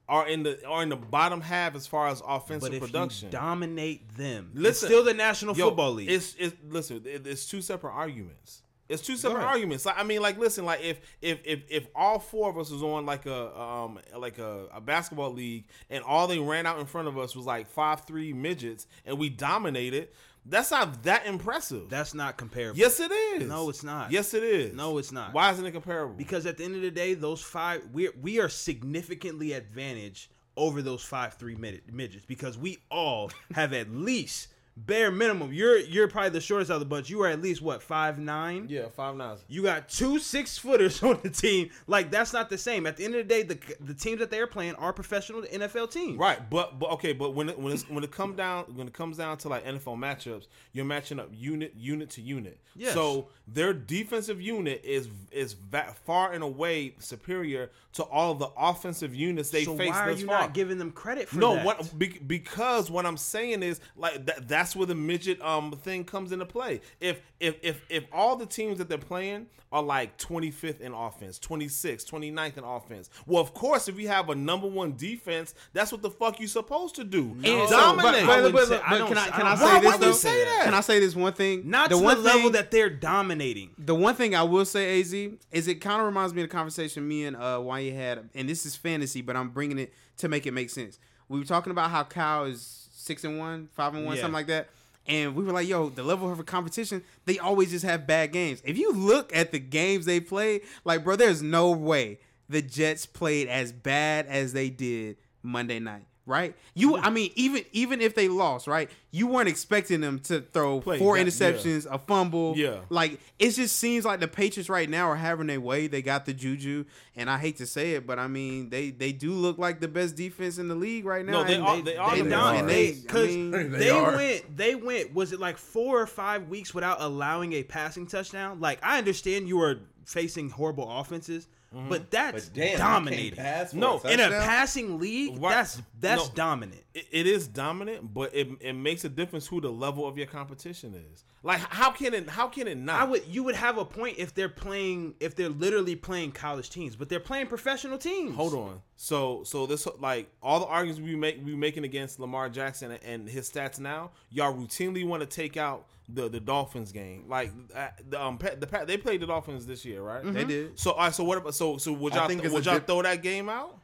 are in the are in the bottom half as far as offensive But if production. you dominate them, it's Listen, still the National Yo, Football League. It's it's listen. it- It's two separate arguments. It's two separate arguments. Like I mean, like listen, like if if if if all four of us was on like a um like a, a basketball league and all they ran out in front of us was like five three midgets and we dominated, that's not that impressive. That's not comparable. yes, it is. No, it's not. Yes, it is. No, it's not. Why isn't it comparable? Because at the end of the day, those five we we are significantly advantaged over those five three minute midgets because we all have at least bare minimum, you're you're probably the shortest of the bunch. You are at least what five nine. Yeah, five nine. You got two six footers *laughs* on the team. Like that's not the same. At the end of the day, the the teams that they're playing are professional NFL teams. Right, but but okay, but when it, when it's, when it come down when it comes down to like NFL matchups, you're matching up unit unit to unit. Yes. So their defensive unit is is va- far and away superior to all the offensive units they So face why are you far. not giving them credit for no, that? what because what I'm saying is like that, that's where the midget um thing comes into play. If if if if all the teams that they're playing are like 25th in offense, 26th, 29th in offense. Well, of course, if you have a number one defense, that's what the fuck you supposed to do. And so- Dominate. but- But, I but, but, I but can I say- can I I say this though? say that? Can I say this one thing? Not the to one the level thing- that they're dominating. The one thing I will say, Az, is it kind of reminds me of the conversation me and uh Wanya had, and this is fantasy, but I'm bringing it to make it make sense. We were talking about how Cal is six and one, five and one, Yeah. something like that. And we were like, yo, the level of competition, they always just have bad games. If you look at the games they played, like, bro, there's no way the Jets played as bad as they did Monday night. Right? You I mean, even even if they lost, right? You weren't expecting them to throw Play four that- yeah. interceptions, a fumble. Yeah. Like it just seems like the Patriots right now are having their way. They got the juju, and I hate to say it, but I mean they they do look like the best defense in the league right now. No, they are- they are They, the don't- They they, I because mean, They they, are. went they went was it like four or five weeks without allowing a passing touchdown? Like I understand you are facing horrible offenses, Mm-hmm. but that's But damn, you dominating. pass No, a In a passing league, Right. that's that's No. dominant. it, it is dominant, but it, it makes a difference who the level of your competition is. Like how can it how can it not? I would you would have a point if they're playing if they're literally playing college teams, but they're playing professional teams. Hold on. So so this like all the arguments we make we making against Lamar Jackson and his stats now, y'all routinely want to take out the the Dolphins game. Like uh, the um Pa- the they played the Dolphins this year, right? they did. So all right, so what about so so would y'all think would y'all dip- throw that game out?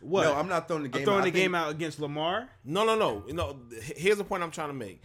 What? No, I'm not throwing the game. I'm throwing out. the think- game out against Lamar. No, no, no. No, here's the point I'm trying to make.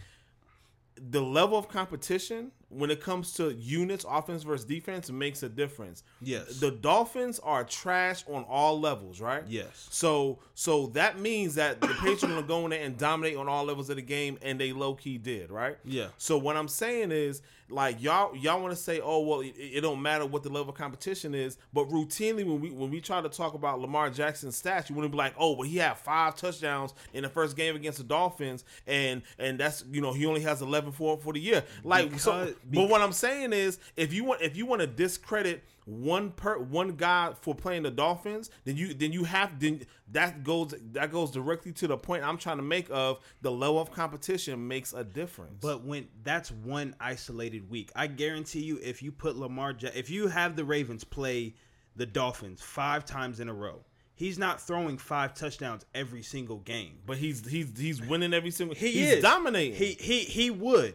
The level of competition when it comes to units, offense versus defense, makes a difference. Yes. The Dolphins are trash on all levels, right? Yes. So so that means that the Patriots are gonna go in there and dominate on all levels of the game, and they low key did, right? Yeah. So what I'm saying is, like y'all y'all want to say, oh well, it, it don't matter what the level of competition is, but routinely when we when we try to talk about Lamar Jackson's stats, you want to be like, oh, but he had five touchdowns in the first game against the Dolphins, and and that's you know he only has 11 for for the year. Like so, Because- but what I'm saying is, if you want if you want to discredit one per one guy for playing the Dolphins, then you then you have then that goes that goes directly to the point I'm trying to make of the level of competition makes a difference. But when that's one isolated week, I guarantee you, if you put Lamar, if you have the Ravens play the Dolphins five times in a row, he's not throwing five touchdowns every single game. but he's he's he's winning every single. He he's is dominating. He he he would.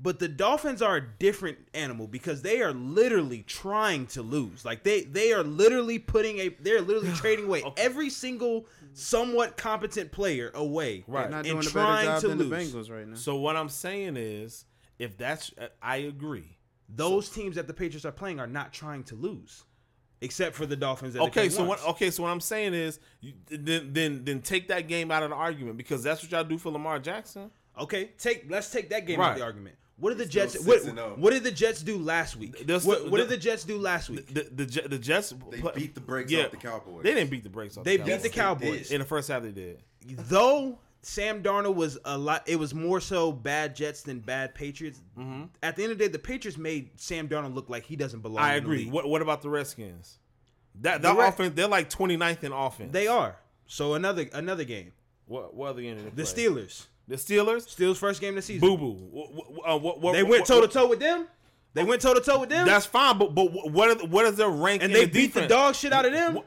But the Dolphins are a different animal because they are literally trying to lose. Like they they are literally putting a they're literally *sighs* trading away every single somewhat competent player away. Right. They're not and doing a better trying job to than lose. the Bengals right now. so what I'm saying is, if that's uh, I agree. Those teams that the Patriots are playing are not trying to lose, except for the Dolphins. That Okay, played so what? Okay, so what I'm saying is, you, then then then take that game out of the argument because that's what y'all do for Lamar Jackson. Okay, take let's take that game out of the argument. What did the Jets? What, oh. what did the Jets do last week? They're What, still- what did the- the Jets do last week? The the, Je- the Jets They play- beat the brakes yeah, off the Cowboys. They didn't beat the brakes off. They the beat the Cowboys. Cowboys. in the first half. They did. Though Sam Darnold was a lot, it was more so bad Jets than bad Patriots. Mm-hmm. At the end of the day, the Patriots made Sam Darnold look like he doesn't belong. I in the agree. What what about the Redskins? That The that Red- offense, they're like 29th in offense. They are. So another another game. What what other game did they The play? Steelers. The Steelers. Steelers first game of the season. Boo boo. Uh, what, what, They went toe to toe with them. They went toe to toe with them. That's fine, but but what are, what is their rank? and they the beat the defense? dog shit out of them.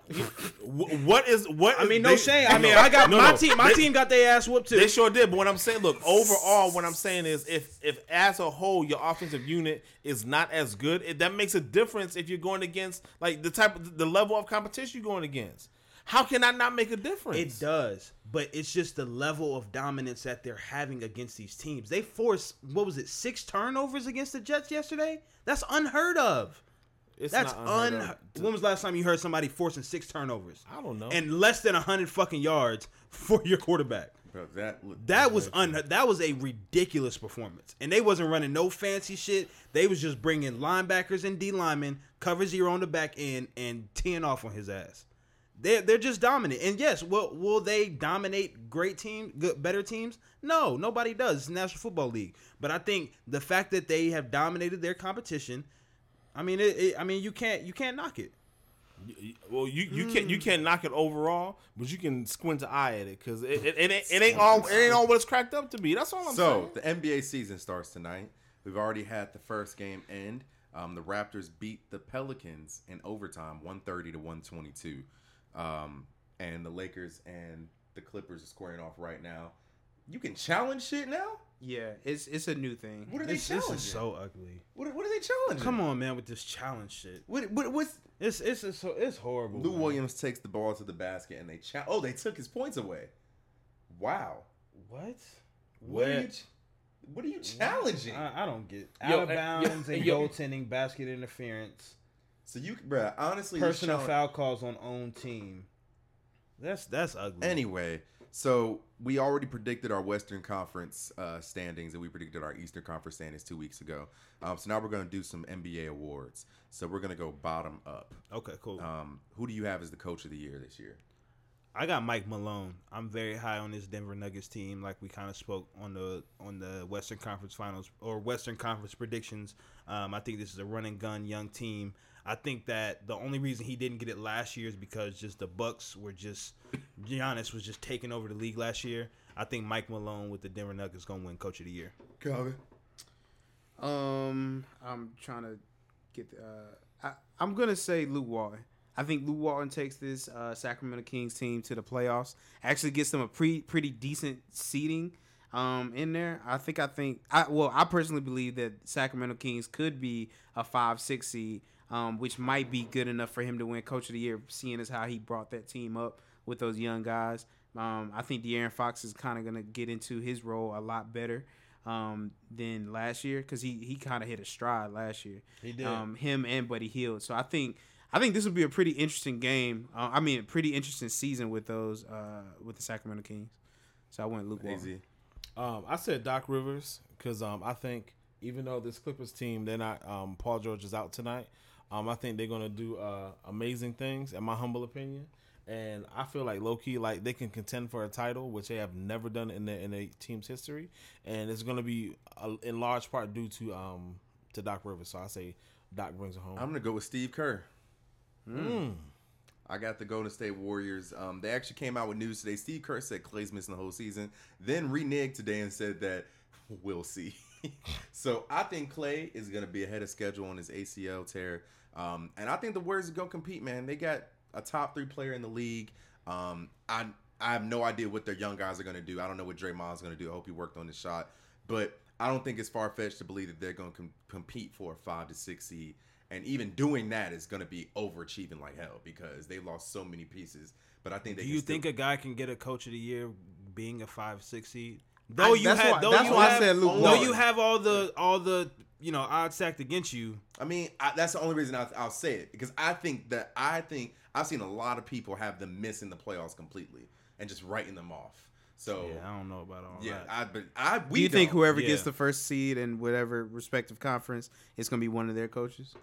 What, what is what? I mean, no they- shame. I no, mean, I got no, my no. team. My They- team got their ass whooped too. They sure did, but what I'm saying, look, overall, what I'm saying is, if if as a whole your offensive unit is not as good, it, that makes a difference if you're going against like the type of the level of competition you're going against. How can that not make a difference? It does, but it's just the level of dominance that they're having against these teams. They forced what was it, six turnovers against the Jets yesterday? That's unheard of. It's That's not unheard un. of. When was the last time you heard somebody forcing six turnovers? I don't know. And less than hundred fucking yards *laughs* for your quarterback. Bro, that look- That was un that was a ridiculous performance, and they wasn't running no fancy shit. They was just bringing linebackers and D linemen, cover zero on the back end, and teeing off on his ass. They're they're just dominant, and yes, will will they dominate great teams, good better teams? No, nobody does. It's the National Football League, but I think the fact that they have dominated their competition, I mean, it, it, I mean, you can't you can't knock it. Well, you you can't Mm. you can't knock it overall, but you can squint an eye at it because it, it, it, ain't, it ain't all it ain't all what it's cracked up to be. That's all I'm So saying. So the NBA season starts tonight. We've already had the first game end. Um, the Raptors beat the Pelicans in overtime, one thirty to one twenty two, um, and the Lakers and the Clippers are squaring off right now. You can challenge shit now. Yeah, it's it's a new thing. What are they This, this is so ugly. what, what are they challenging? Come on, man, with this challenge shit. What, what, what's It's it's it's, it's horrible. Lou man. Williams takes the ball to the basket and they cha- oh they took his points away. Wow. What? What are you? What? are you challenging? I, I don't get Yo, out of uh, bounds yo, and yo. goaltending, basket interference, so you, bruh, honestly, personal challenge- foul calls on own team. That's that's ugly. Anyway, so we already predicted our Western Conference uh, standings, and we predicted our Eastern Conference standings two weeks ago. Um, so now we're going to do some NBA awards. So we're going to go bottom up. okay, cool. Um, who do you have as the coach of the year this year? I got Mike Malone. I'm very high on this Denver Nuggets team, like we kind of spoke on the on the Western Conference Finals or Western Conference predictions. Um, I think this is a run and gun young team. I think that the only reason he didn't get it last year is because just the Bucks were just Giannis was just taking over the league last year. I think Mike Malone with the Denver Nuggets gonna win Coach of the Year. Calvin. Um, I'm trying to get. The, uh, I, I'm gonna say Luke Walton. I think Lou Walton takes this uh, Sacramento Kings team to the playoffs. Actually, gets them a pre pretty decent seating um, in there. I think. I think. I well, I personally believe that Sacramento Kings could be a five six seed, um, which might be good enough for him to win Coach of the Year, seeing as how he brought that team up with those young guys. Um, I think De'Aaron Fox is kind of gonna get into his role a lot better um, than last year because he he kind of hit a stride last year. He did. Um, him and Buddy Hield. So I think I think this would be a pretty interesting game. Uh, I mean, a pretty interesting season with those uh, with the Sacramento Kings. So I went Luke Walton. Easy. Um, I said Doc Rivers because um, I think even though this Clippers team, they're not um, Paul George is out tonight. Um, I think they're gonna do uh, amazing things, in my humble opinion. And I feel like low key, like they can contend for a title, which they have never done in their in their team's history, and it's gonna be uh, in large part due to um to Doc Rivers. So I say Doc brings it home. I'm gonna go with Steve Kerr. I got the Golden State Warriors. Um, they actually came out with news today. Steve Kerr said Clay's missing the whole season. Then reneged today and said that we'll see. *laughs* so I think Clay is gonna be ahead of schedule on his ACL tear. Um, and I think the Warriors are gonna compete, man. They got a top three player in the league. Um, I I have no idea what their young guys are gonna do. I don't know what Draymond's gonna do. I hope he worked on his shot, but I don't think it's far fetched to believe that they're gonna com- compete for a five to six seed. And even doing that is going to be overachieving like hell because they lost so many pieces. But I think they Do you still- think a guy can get a Coach of the Year being a five six seed? I- you that's have, why- though that's you why I said Luke though Walton. you have all the all the you know odds stacked against you. I mean, I, that's the only reason I, I'll say it because I think that I think I've seen a lot of people have them missing the playoffs completely and just writing them off. So Yeah, I don't know about all yeah, that. I but I we Do you think don't. whoever Yeah. gets the first seed in whatever respective conference is going to be one of their coaches?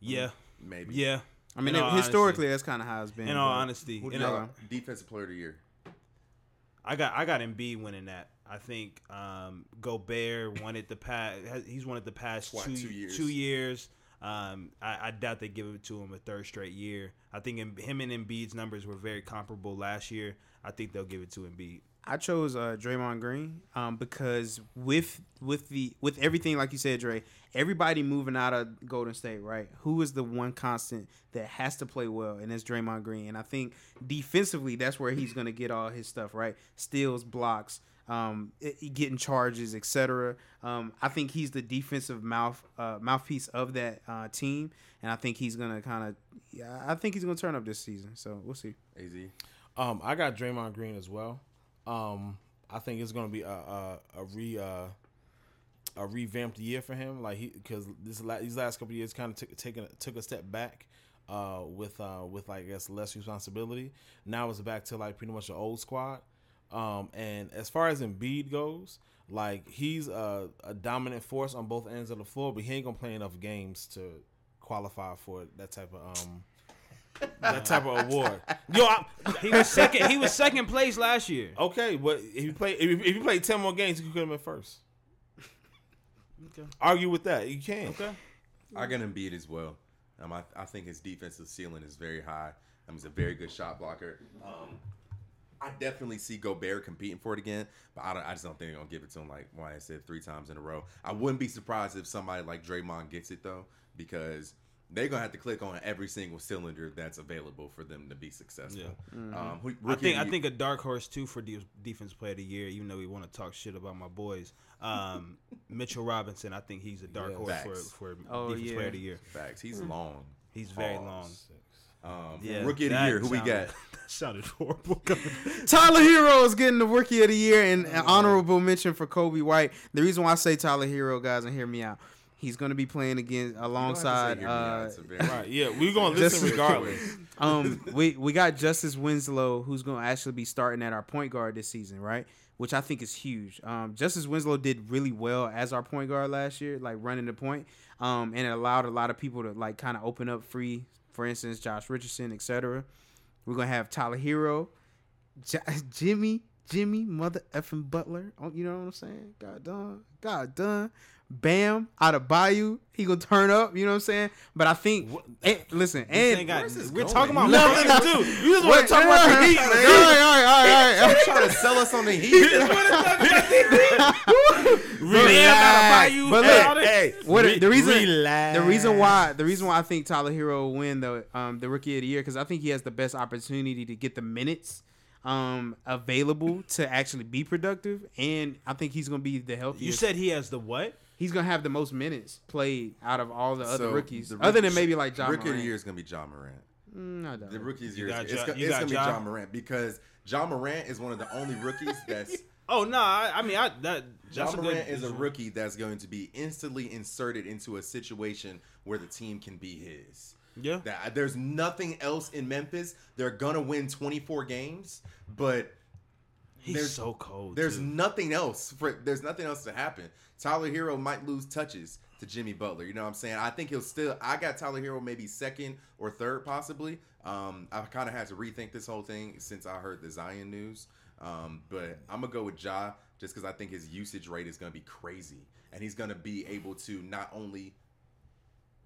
Yeah, maybe yeah. I mean, In all historically, that's kind of how it's been. In all honesty, Who in all- all- defensive player of the year? I got I got Embiid winning that. I think um, Gobert wanted the past. He's wanted the past What, two, two years? Two years. Um, I, I doubt they give it to him a third straight year. I think him and Embiid's numbers were very comparable last year. I think they'll give it to Embiid. I chose uh, Draymond Green um, because with with the with everything like you said, Dre, everybody moving out of Golden State, right? Who is the one constant that has to play well, and it's Draymond Green. And I think defensively, that's where he's going to get all his stuff, right? Steals, blocks, um, getting charges, etc. Um, I think he's the defensive mouth uh, mouthpiece of that uh, team, and I think he's going to kind of, yeah, I think he's going to turn up this season. So we'll see. Az. Um, I got Draymond Green as well. Um, I think it's to be a a, a re uh, a revamped year for him. Like he because this these last couple years kind of took taken took a step back. Uh, with uh, with like I guess less responsibility. Now it's back to like pretty much an old squad. Um, and as far as Embiid goes, like he's a, a dominant force on both ends of the floor, but he ain't gonna play enough games to qualify for that type of um that type of award. Yo, I, He was second. He was second place last year. okay, but if you play if you, if you play ten more games, you could have been first. Okay. Argue with that, you can. Okay. I got Embiid as well. Um, I, I think his defensive ceiling is very high. Um, he's a very good shot blocker. Um, I definitely see Gobert competing for it again, but I, don't, I just don't think they're gonna give it to him like why I said three times in a row. I wouldn't be surprised if somebody like Draymond gets it though, because they're gonna have to click on every single cylinder that's available for them to be successful. Um, who- I think I think a dark horse too for de- defense player of the year. Even though we want to talk shit about my boys, um, *laughs* Mitchell Robinson. I think he's a dark Yeah. horse Facts. for for Oh, defense yeah. player of the year. facts. He's long. He's very Pause. long. Um, Yeah, rookie of the year. Who we got? *laughs* That sounded horrible. *laughs* Tyler Herro is getting the rookie of the year and an honorable mention for Coby White. The reason why I say Tyler Herro, guys, and hear me out, he's going to be playing against You don't have to say alongside. hear me out. Uh, It's a very- Right, yeah, we're *laughs* gonna Just- listen regardless. *laughs* um, we we got Justice Winslow, who's going to actually be starting at our point guard this season, right? Which I think is huge. Um, Justice Winslow did really well as our point guard last year, like running the point, um, and it allowed a lot of people to like kind of open up free. For instance, Josh Richardson, etc. We're gonna have Tyler Herro, J- *laughs* Jimmy, Jimmy, mother effing Butler. Oh, you know what I'm saying? God done, God done. Bam Adebayo, he gonna turn up. You know what I'm saying? But I think, eh, listen, and got- we're going? talking about Nothing to do. You just want to talk about the *laughs* Heat, man. right, all right, all right, all right. trying to sell us on the Heat. *laughs* Relax. But look, hey, What re- the reason relax. the reason why the reason why I think Tyler Herro will win the um the rookie of the year because I think he has the best opportunity to get the minutes um available to actually be productive and I think he's gonna be the healthiest. You said he has the what? He's gonna have the most minutes played out of all the other So, rookies, the other than maybe like John Rookie of the year is gonna be Ja Morant. Mm, I doubt The it. rookie of the year, got is, it's, Ja- go- you it's got gonna be Ja Morant because Ja Morant is one of the only rookies *laughs* that's Oh no, I, I mean I that Ja Morant good, is a rookie that's going to be instantly inserted into a situation where the team can be his. Yeah. That there's nothing else in Memphis. They're gonna win 24 games, but He's there's- so cold. there's too. nothing else for there's nothing else to happen. Tyler Herro might lose touches to Jimmy Butler. You know what I'm saying? I think he'll still I got Tyler Herro maybe second or third possibly. Um I kind of had to rethink this whole thing since I heard the Zion news. Um but I'm to go with Ja just cuz I think his usage rate is to be crazy and he's to be able to not only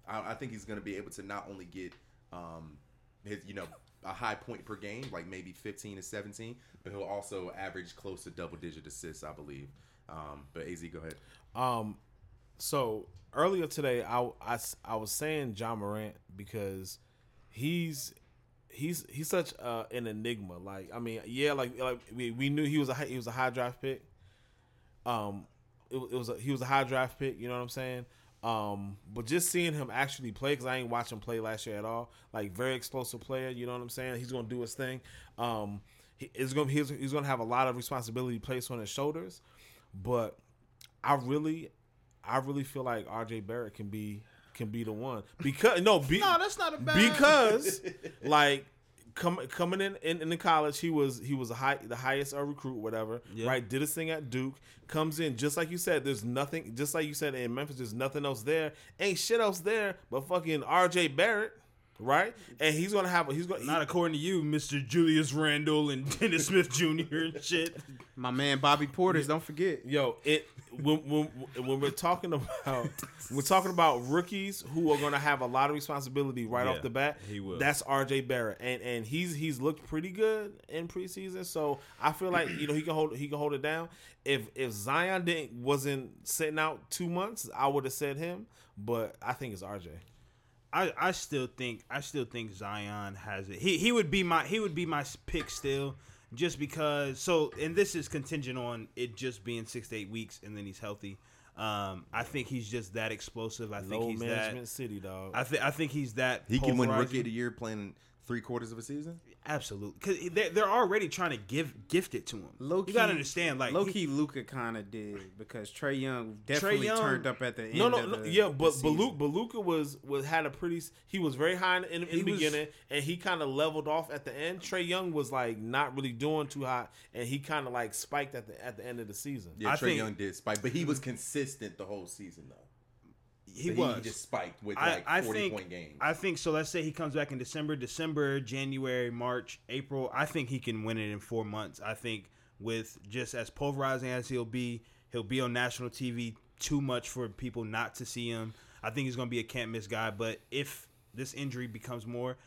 I, I think he's to be able to not only get um his you know a high point per game, like maybe 15 to 17, but he'll also average close to double digit assists, I believe. Um, but AZ, go ahead. Um, so earlier today, I, I, I was saying Ja Morant because he's he's he's such uh, an enigma. Like I mean, yeah, like like we, we knew he was a high, he was a high draft pick. Um, it, it was a, he was a high draft pick. You know what I'm saying? Um, but just seeing him actually play because I ain't watch him play last year at all. Like very explosive player. You know what I'm saying? He's gonna do his thing. Um, he gonna he's, he's gonna have a lot of responsibility placed on his shoulders, but I really, I really feel like RJ Barrett can be can be the one because no, be, No, that's not a bad because *laughs* like com- coming in, in in the college, he was he was a high the highest uh, recruit, whatever. Yeah. Right, did his thing at Duke. Comes in just like you said. There's nothing, just like you said in Memphis. There's nothing else there. Ain't shit else there but fucking RJ Barrett. Right, and he's gonna have. He's gonna Not according to you, Mr. Julius Randle and *laughs* Dennis Smith Jr. and shit. My man Bobby Portis, don't forget. Yo, it when, when when we're talking about we're talking about rookies who are going to have a lot of responsibility right Yeah, off the bat. he will. That's RJ Barrett, and and he's he's looked pretty good in preseason. So I feel like you know he can hold he can hold it down. If if Zion didn't wasn't sitting out two months, I would have said him. But I think it's RJ. I, I still think I still think Zion has it. He he would be my he would be my pick still, just because. So and this is contingent on it just being six to eight weeks and then he's healthy. Um, I think he's just that explosive. I think Low he's management that. city dog. I think I think he's that. He can win. Rookie of the Year playing three quarters of a season. Absolutely, because they're, they're already trying to give gift it to him. Low key, you gotta understand, like low he- key, Luka kind of did because Trae Young definitely Young- turned up at the end. No, no, of no the, yeah, the but but season. Luke, but Luka was was had a pretty. He was very high in, in, in the was- beginning, and he kind of leveled off at the end. Trae Young was like not really doing too hot, and he kind of like spiked at the at the end of the season. Yeah, Trae Young did spike, but he mm-hmm. was consistent the whole season though. He was. He just spiked with I, like I think point games. I think so. Let's say he comes back in December, December, January, March, April. I think he can win it in four months. I think with just as pulverizing as he'll be, he'll be on national TV too much for people not to see him. I think he's going to be a can't miss guy. But if this injury becomes more,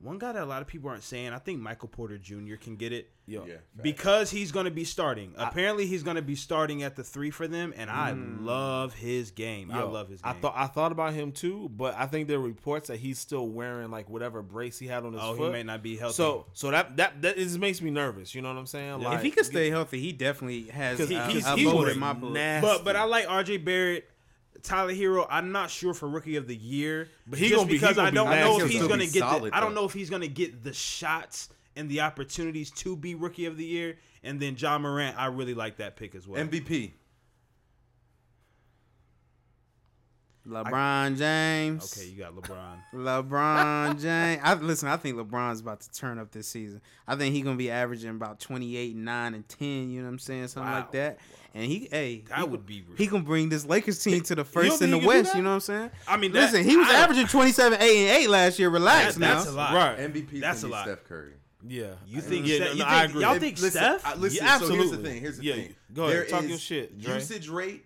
one guy that a lot of people aren't saying, I think Michael Porter Jr. can get it. Yo, yeah, Because he's going to be starting. Apparently, he's going to be starting at the three for them, and I love his game. I love his game. I thought I thought about him too, but I think there are reports that he's still wearing like whatever brace he had on his Oh, he foot. may not be healthy. So so that that that just makes me nervous. You know what I'm saying? Like, if he could stay healthy, he definitely has. he, uh, he's, a he's was in my nasty. But but I like RJ Barrett, Tyler Herro. I'm not sure for rookie of the year, But he just gonna be- he because gonna I don't nasty. know if he's still gonna get. the, I don't know if he's gonna get the shots and the opportunities to be rookie of the year. And then Ja Morant, I really like that pick as well. MVP. LeBron James. okay, you got LeBron. *laughs* LeBron James. I listen. I think LeBron's about to turn up this season. I think he's gonna be averaging about twenty eight, nine, and ten. You know what I'm saying? Something Wow. like that. And he, hey, That he, would be- He can bring this Lakers team to the first in the he can do West. You know what I'm saying? I mean, that- listen, he was I averaging 27, eight, and eight last year. Relax That- now. that's a lot. right. MVP. That's That's a lot. Steph Curry. Yeah, You think? Yeah, Steph, no, you think I agree. Y'all think listen, Steph? I- listen, Yeah, so here's the absolutely. thing. Here's the Yeah, thing. go ahead, There talk your shit, Dre. Usage rate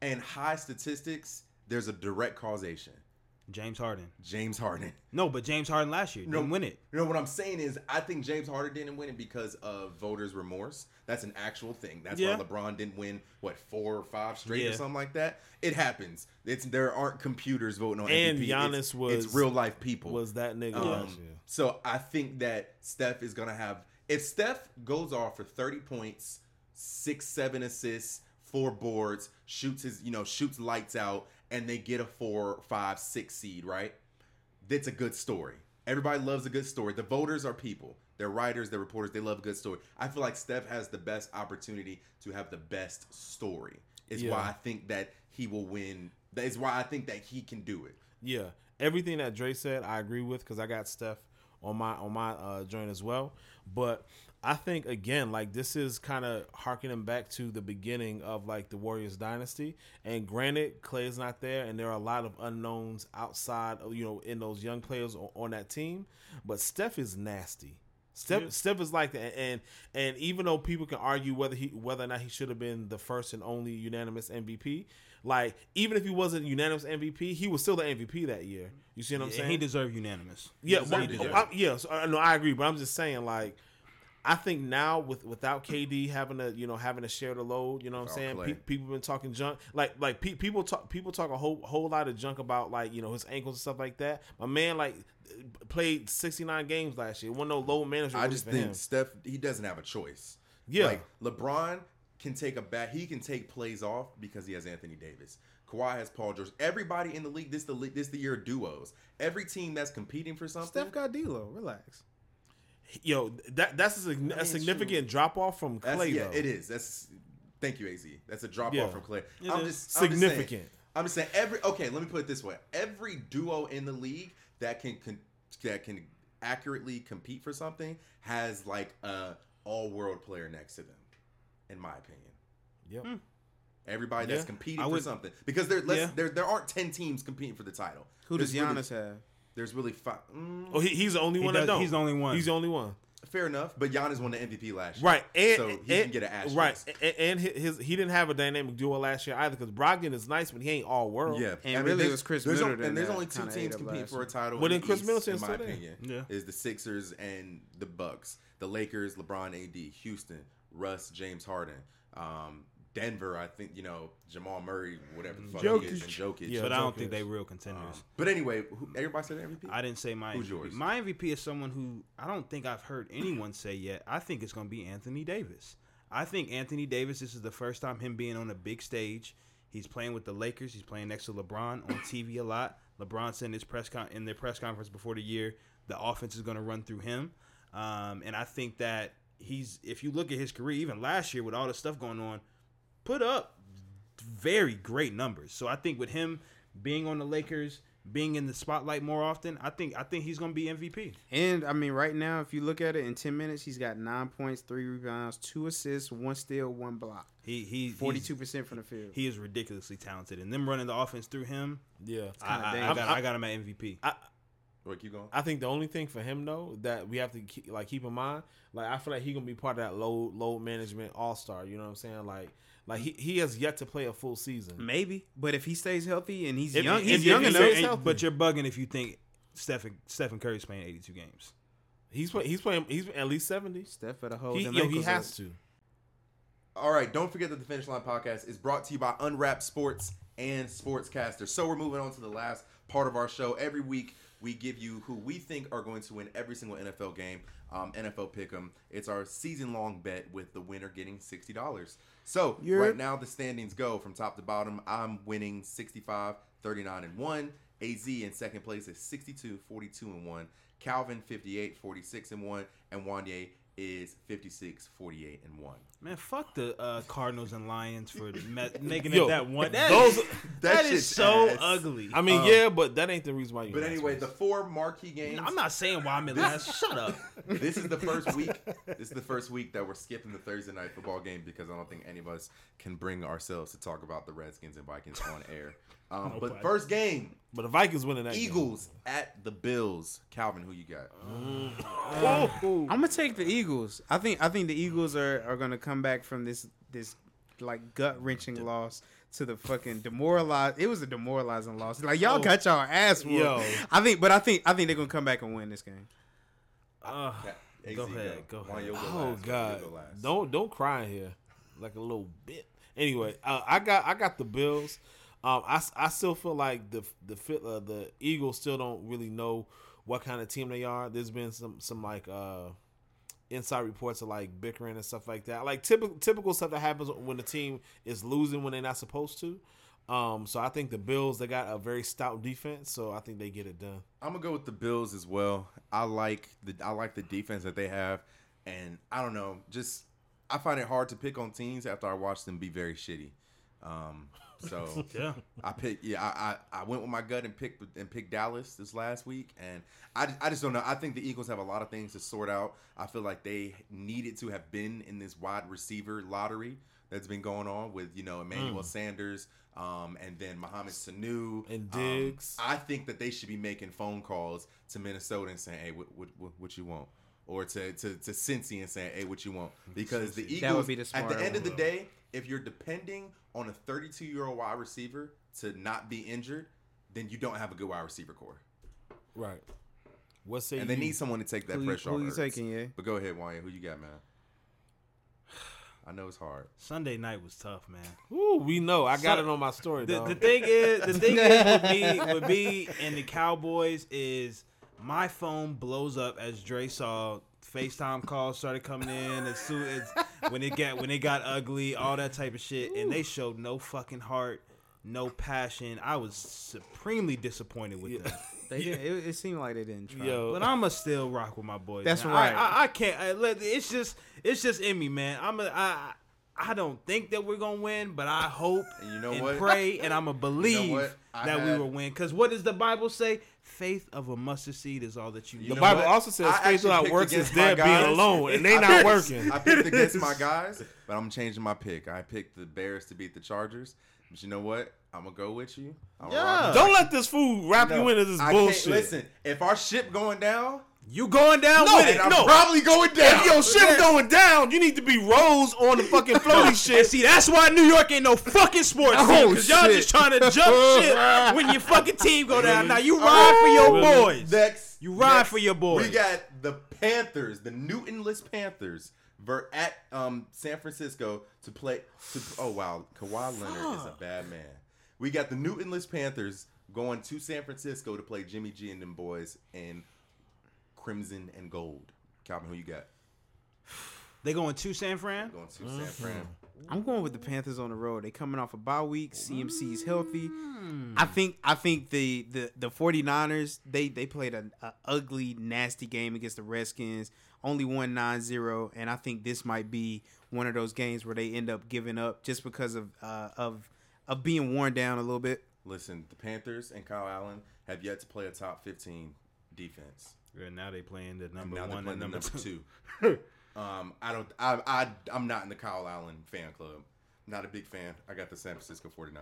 and high statistics. There's a direct causation. James Harden. James Harden. No, but James Harden last year didn't win it. You know what I'm saying is I think James Harden didn't win it because of voters' remorse. That's an actual thing. That's Yeah. why LeBron didn't win what four or five straight Yeah. or something like that. It happens. It's there aren't computers voting on And MVP. Giannis it's, was- it's real life people. was that nigga Um. So I think that Steph is gonna have if Steph goes off for 30 points, six, seven assists, four boards, shoots his, you know, shoots lights out, and they get a four, five, six seed, right? That's a good story. Everybody loves a good story. The voters are people. They're writers, they're reporters, they love a good story. I feel like Steph has the best opportunity to have the best story. Is Yeah. why I think that he will win. That is why I think that he can do it. Yeah, everything that Dre said, I agree with because I got Steph on my on my uh, joint as well. But I think again, like this is kind of harkening back to the beginning of like the Warriors dynasty. And granted, Clay's not there, and there are a lot of unknowns outside, of, you know, in those young players on, on that team. But Steph is nasty. Steph, Steph is like that, and and even though people can argue whether he whether or not he should have been the first and only unanimous MVP, like even if he wasn't unanimous MVP, he was still the MVP that year. You see what I'm saying? he deserved unanimous. Yeah, He but, deserved oh, I, yeah. So, no, I agree, but I'm just saying, like, I think now with without KD having to, you know, having to share the load, you know what I'm saying? Pe- people been talking junk, like, like pe- people talk, people talk a whole whole lot of junk about like, you know, his ankles and stuff like that. My man, like, played 69 games last year. Wasn't no low manager. I just think him. Steph he doesn't have a choice. Yeah. like LeBron can take a bat. He can take plays off because he has Anthony Davis. Kawhi has Paul George. Everybody in the league. This the this the year of duos. Every team that's competing for something. Steph got D'Lo. Relax. Yo, that that's a, sig- a significant drop off from That's, Clay. yeah, though. it is. That's thank you, Az. That's a drop Yeah. off from Clay. It I'm is. just I'm just saying- Significant. I'm just saying every okay. Let me put it this way: every duo in the league that can, can that can accurately compete for something has like a all world player next to them, in my opinion. Yep. Hmm. Everybody that's Yeah. competing I for would- something because there Yeah. there there aren't ten teams competing for the title. Who does There's really- Giannis have? There's really five. Mm, Oh, he, he's the only He one does- that don't. he's the only one. He's the only one. fair enough, but Giannis won the MVP last year, Right, and so he and, can get an asterisk. right, and, and his, his he didn't have a dynamic duo last year either because Brogdon is nice, but he ain't all world. Yeah, And really it there's- was Chris there's Middleton and there's only two teams ate competing for a title. But in then Chris East, Middleton's in my still opinion, Yeah. is the Sixers and the Bucks, the Lakers, LeBron, AD, Houston, Russ, James Harden, um, Denver. I think you know Jamal Murray, whatever the fuck he is, and Jokic. Yeah. but I don't think they real contenders. But anyway, who, everybody said MVP. I didn't say my Who's MVP. yours? My MVP is someone who I don't think I've heard anyone say yet. I think it's going to be Anthony Davis. I think Anthony Davis. This is the first time him being on a big stage. He's playing with the Lakers. He's playing next to LeBron on TV a lot. LeBron said in his press con- in their press conference before the year, the offense is going to run through him. Um, and I think that he's if you look at his career, even last year with all the stuff going on, put up very great numbers. So I think with him being on the Lakers, being in the spotlight more often, I think I think he's going to be MVP. And I mean, right now, if you look at it in ten minutes, he's got nine points, three rebounds, two assists, one steal, one block, He he forty-two percent from the field. He is ridiculously talented, and them running the offense through him, Yeah. I, I, I got I got him at MVP. Wait, keep going. I think the only thing for him though that we have to keep, like keep in mind, like I feel like he gonna be part of that load load management all star. You know what I'm saying? Like like he, he has yet to play a full season. Maybe, but if he stays healthy and he's If- young, if- he's if young he enough. stays And- healthy. but you're bugging if you think Stephen Stephen Curry's playing 82 games. He's play, he's playing he's at least seventy. Steph at a hold He, yo, he has up. to. All right, don't forget that the Finish Line podcast is brought to you by Unwrapped Sports and Sportscaster. So we're moving on to the last part of our show. Every week we give you who we think are going to win every single NFL game, um, NFL Pick'em. It's our season-long bet with the winner getting sixty dollars. So You're- right now the standings go from top to bottom. I'm winning 65, 39 and one. AZ in second place is 62, 42 and one. Calvin 58, 46 and one, and Wanye is 56, 48 and one. Man, fuck the uh, Cardinals and Lions for *laughs* me- making Yo, it that one. That those- is- *laughs* that that is shit's so ass. ugly. I mean, yeah, but that ain't the reason why you. But anyway, the four marquee games. I'm not saying why I'm in last. *laughs* Shut up. this is the first week. This is the first week that we're skipping the Thursday night football game because I don't think any of us can bring ourselves to talk about the Redskins and Vikings on air. Um, but Nobody. first game, but the Vikings winning that game. Eagles at the Bills. Calvin, who you got? I'm gonna take the Eagles. I think I think the Eagles are, are gonna come back from this this like gut wrenching loss to the fucking demoralized. It was a demoralizing loss. Like y'all got y'all ass whooped. Yo. I think, but I think I think they're gonna come back and win this game. Uh, AZ, Go ahead, go Why ahead. go Oh last. God! Go. Don't don't cry in here like a little bit. Anyway, uh, I got I got the Bills. Um, I, I still feel like the the uh, the Eagles still don't really know what kind of team they are. There's been some some like uh inside reports of like bickering and stuff like that. Like typical typical stuff that happens when the team is losing when they're not supposed to. Um, so I think the Bills they got a very stout defense, so I think they get it done. I'm gonna go with the Bills as well. I like the I like the defense that they have, and I don't know, just I find it hard to pick on teams after I watch them be very shitty. Um, *laughs* so yeah. I picked yeah I, I I went with my gut and picked and picked Dallas this last week, and I I just don't know. I think the Eagles have a lot of things to sort out. I feel like they needed to have been in this wide receiver lottery that's been going on with you know Emmanuel Sanders, um, and then Mohamed Sanu And um, Diggs. I think that they should be making phone calls to Minnesota and saying, "Hey, what what, what, what you want?" Or to, to to Cincy and saying, "Hey, what you want?" Because the Eagles, That would be the at the end of the day, if you're depending on a 32 year old wide receiver to not be injured, then you don't have a good wide receiver core, Right. What say and they you? need someone to take that Who you- pressure who off. you Ertz. taking, yeah? But go ahead, Wanya. Who you got, man? *sighs* I know it's hard. Sunday night was tough, man. Ooh, we know. I got So- it on my story, The, the thing is, the thing is with *laughs* me, with me and the Cowboys is my phone blows up as Dre saw FaceTime calls started coming in as soon as when it got when it got ugly, all that type of shit, and they showed no fucking heart, no passion. I was supremely disappointed with them. *laughs* They didn't, it, it seemed like they didn't try. Yo. But I'ma still rock with my boys. That's man. right. I, I, I can't. I, it's just it's just in me, man. I'm a, I I don't think that we're gonna win, but I hope And you know and what? pray and I'm a *laughs* believe what? I that we will win. Because what does the Bible say? Faith of a mustard seed is all that you You need. the Bible what? also says I faith actually without picked works is against dead being alone, and they I not working. I picked against my *laughs* guys, but I'm changing my pick. I picked the Bears to beat the Chargers. But you know what? I'm gonna go with you. I'm gonna rock with Don't let this fool wrap No, you into this I bullshit. Listen, if our ship going down, You going down No, with it? then I'm no. probably going down. If your shit going down, you need to be Rose on the fucking floaty And *laughs* shit. see, that's why New York ain't no fucking sports team. Oh, Because y'all shit. just trying to jump shit *laughs* when your fucking team go down. Now you ride for your Really? boys. Next, You ride next, for your boys. We got the Panthers, the Newtonless Panthers, ver- at um, San Francisco to play. To, oh wow, Kawhi Leonard is a bad man. We got the Newtonless Panthers going to San Francisco to play Jimmy G and them boys in crimson and gold. Calvin, who you got? *sighs* They going to San Fran? Going to San Fran. I'm going with the Panthers on the road. They coming off a bye week. CMC's healthy. Mm. I think I think the the the 49ers they they played a, a ugly nasty game against the Redskins. Only won 9-0 and I think this might be one of those games where they end up giving up just because of uh, of of being worn down a little bit. Listen, the Panthers and Kyle Allen have yet to play a top 15 defense. And now they playing the number now one and number, number two. two. *laughs* um, I don't. I, I I'm not in the Kyle Allen fan club. Not a big fan. I got the San Francisco 49ers.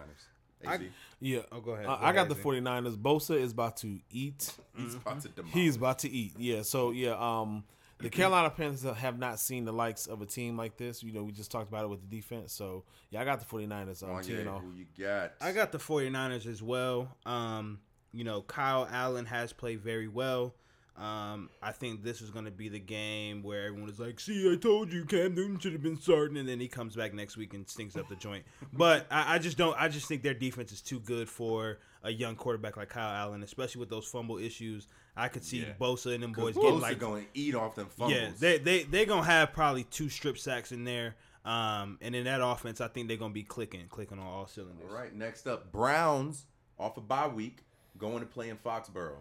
AZ, Yeah. Oh, go ahead. I, Go I got ahead, the Z. 49ers. Bosa is about to eat. he's about to demolish. He's about to eat. Yeah. So yeah. Um, the *clears throat* Carolina Panthers have not seen the likes of a team like this. You know, we just talked about it with the defense. So yeah, I got the 49ers. Um, Oh, yeah, off. who you got? I got the 49ers as well. Um, you know, Kyle Allen has played very well. Um, I think this is going to be the game where everyone is like, "See, I told you, Cam Newton should have been starting," and then he comes back next week and stinks up the joint. *laughs* But I, I just don't. I just think their defense is too good for a young quarterback like Kyle Allen, especially with those fumble issues. I could see Yeah. Bosa and them boys getting like going to eat off them fumbles. yeah, they they they gonna have probably two strip sacks in there. Um, and in that offense, I think they're gonna be clicking, clicking on all cylinders. All right, next up, Browns off a bye week going to play in Foxborough.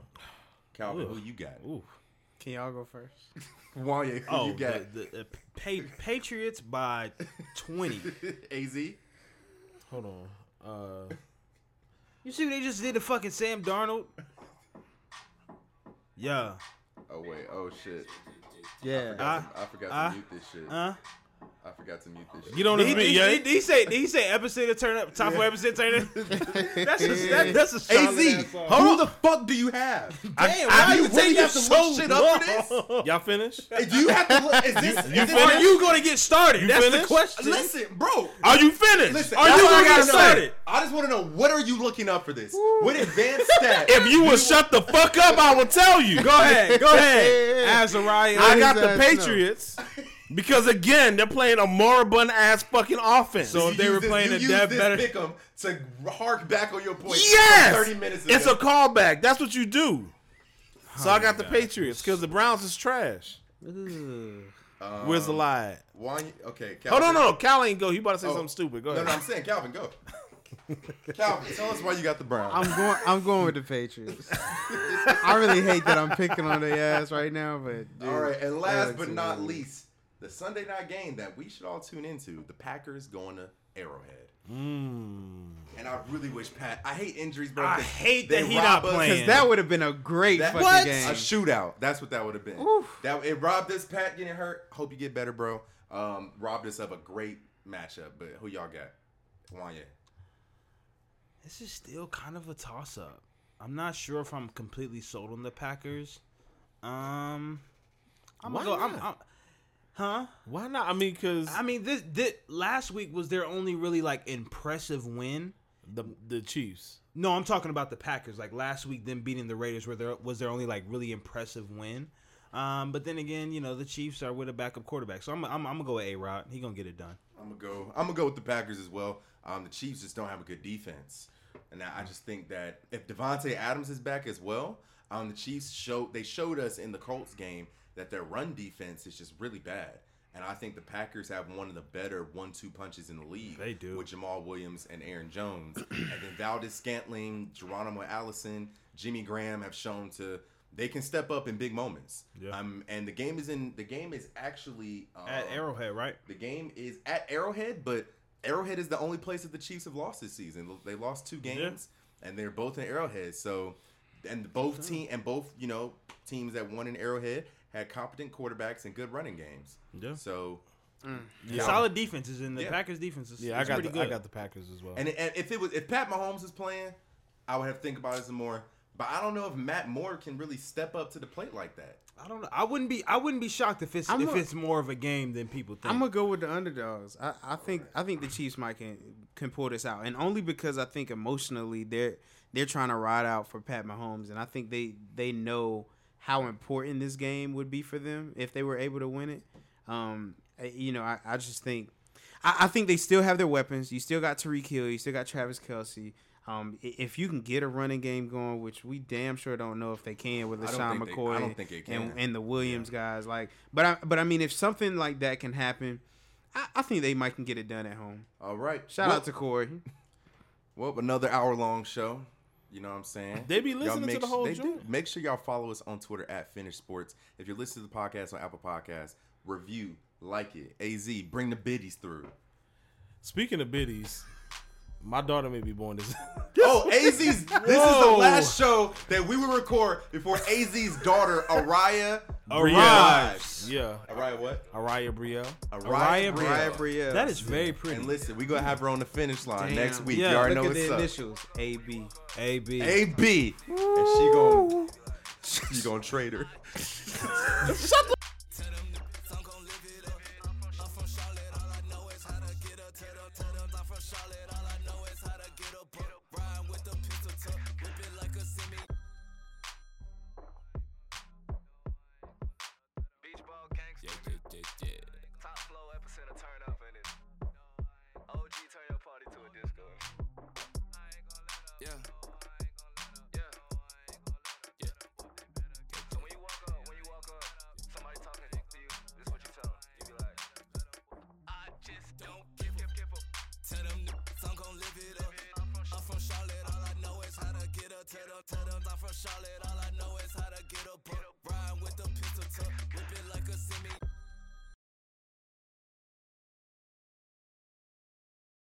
Calvin, who you got? Ooh. Can y'all go first? *laughs* Wanye, who Oh, you got? the, the, the pa- Patriots by twenty. *laughs* AZ. Hold on. Uh, You see what they just did to fucking Sam Darnold? Yeah. Oh wait. Oh shit. Yeah. I, I forgot to mute this shit. Huh? I forgot to mute this shit. get on Did this he, beat, yeah. he, did he say? He say episode to turn up? Top four episode turn up? *laughs* That's a that, that's a AZ, ass song. who the fuck do you have? *laughs* Damn, I- why I you really taking have so to look shit up for long? Y'all finished? Do you have to look? Is this? You is this Are you gonna get started? That's the question. Listen, bro. Are you finished? Listen, Are you gonna gotta get started? I just want to know what are you looking up for this? What advanced *laughs* stat? If you would shut the fuck up, I will tell you. Go ahead, go ahead, Azariah. I got the ass know. Patriots because again they're playing a moribund ass fucking offense. So if they You were use this- playing you a use dev this better, pick'em to hark back on your point. yes, thirty minutes. Ago. it's a callback. That's what you do. So I oh got the Patriots because the Browns is trash. Where's the um, lie? at? One, okay. Hold Calvin. on, no, no, Cal ain't go. He about to say Oh. something stupid. Go ahead. no, I'm saying Calvin, go. *laughs* Calvin, tell us why you got the Browns. I'm going. I'm going with the Patriots. I really hate that I'm picking on their ass right now, but dude, all right, and last but not least, the Sunday night game that we should all tune into: the Packers going to Arrowhead. And I really wish Pat. I hate injuries, bro. I 'cause hate that he not playing. Because that would have been a great That- fucking What? game. A shootout. That's what that would have been. That it robbed us. Pat getting hurt. Hope you get better, bro. Um, robbed us of a great matchup. But who y'all got? Wanye. This is still kind of a toss up. I'm not sure if I'm completely sold on the Packers. Um, I'm Why gonna go. I'm. I'm, huh? Why not? I mean, because I mean, this, this last week was their only really like impressive win. the the Chiefs. No, I'm talking about the Packers. Like last week, them beating the Raiders were their was their only like really impressive win. Um, but then again, you know the Chiefs are with a backup quarterback, so I'm I'm, I'm gonna go with A Rod. He gonna get it done. I'm gonna go. I'm gonna go with the Packers as well. Um, the Chiefs just don't have a good defense, and I I just think that if Davante Adams is back as well, um, the Chiefs showed they showed us in the Colts game that their run defense is just really bad. And I think the Packers have one of the better one-two punches in the league. They do. with Jamaal Williams and Aaron Jones, *clears throat* and then Valdes-Scantling, Geronimo Allison, Jimmy Graham have shown to they can step up in big moments. Yeah. Um, and the game is in the game is actually um, At Arrowhead, right? the game is at Arrowhead, but Arrowhead is the only place that the Chiefs have lost this season. They lost two games, and they're both in Arrowhead. So, and both team and both you know teams that won in Arrowhead had competent quarterbacks and good running games. Yeah. So, mm. Solid defenses in the Yeah. Packers defense is Yeah, I got pretty the, good. I got the Packers as well. and, and if it was if Pat Mahomes is playing, I would have to think about it some more. But I don't know if Matt Moore can really step up to the plate like that. I don't know. I wouldn't be. I wouldn't be shocked if it's I'm if a- it's more of a game than people think. I'm gonna go with the underdogs. I, I think I think the Chiefs might can can pull this out, and only because I think emotionally they're they're trying to ride out for Pat Mahomes, and I think they they know how important this game would be for them if they were able to win it. Um, you know, I, I just think I, I think they still have their weapons. You still got Tyreek Hill, you still got Travis Kelce. Um, if you can get a running game going, which we damn sure don't know if they can with I don't LeSean they- I McCoy don't think they and, can. and the Williams guys, like, but I but I mean, if something like that can happen, I, I think they might can get it done at home. All right. Shout well, out to Corey. *laughs* well another hour long show. You know what I'm saying? They be listening to the whole they do. joint. Make sure y'all follow us on Twitter at Finish Sports. If you're listening to the podcast on Apple Podcasts, review, like it. Az, bring the biddies through. Speaking of biddies, my daughter may be born this. *laughs* Oh, AZ's. This is the last show that we will record before AZ's daughter Araya Arrives. yeah, Araya what? Araya Brielle. Araya Brielle. Raya Brielle. That is very pretty. And listen, we're gonna have her on the finish line Damn. next week. Yeah, you already Look know at what's the up. initials. A B. A B. A B, and she gon' *laughs* she gonna trade her. Tell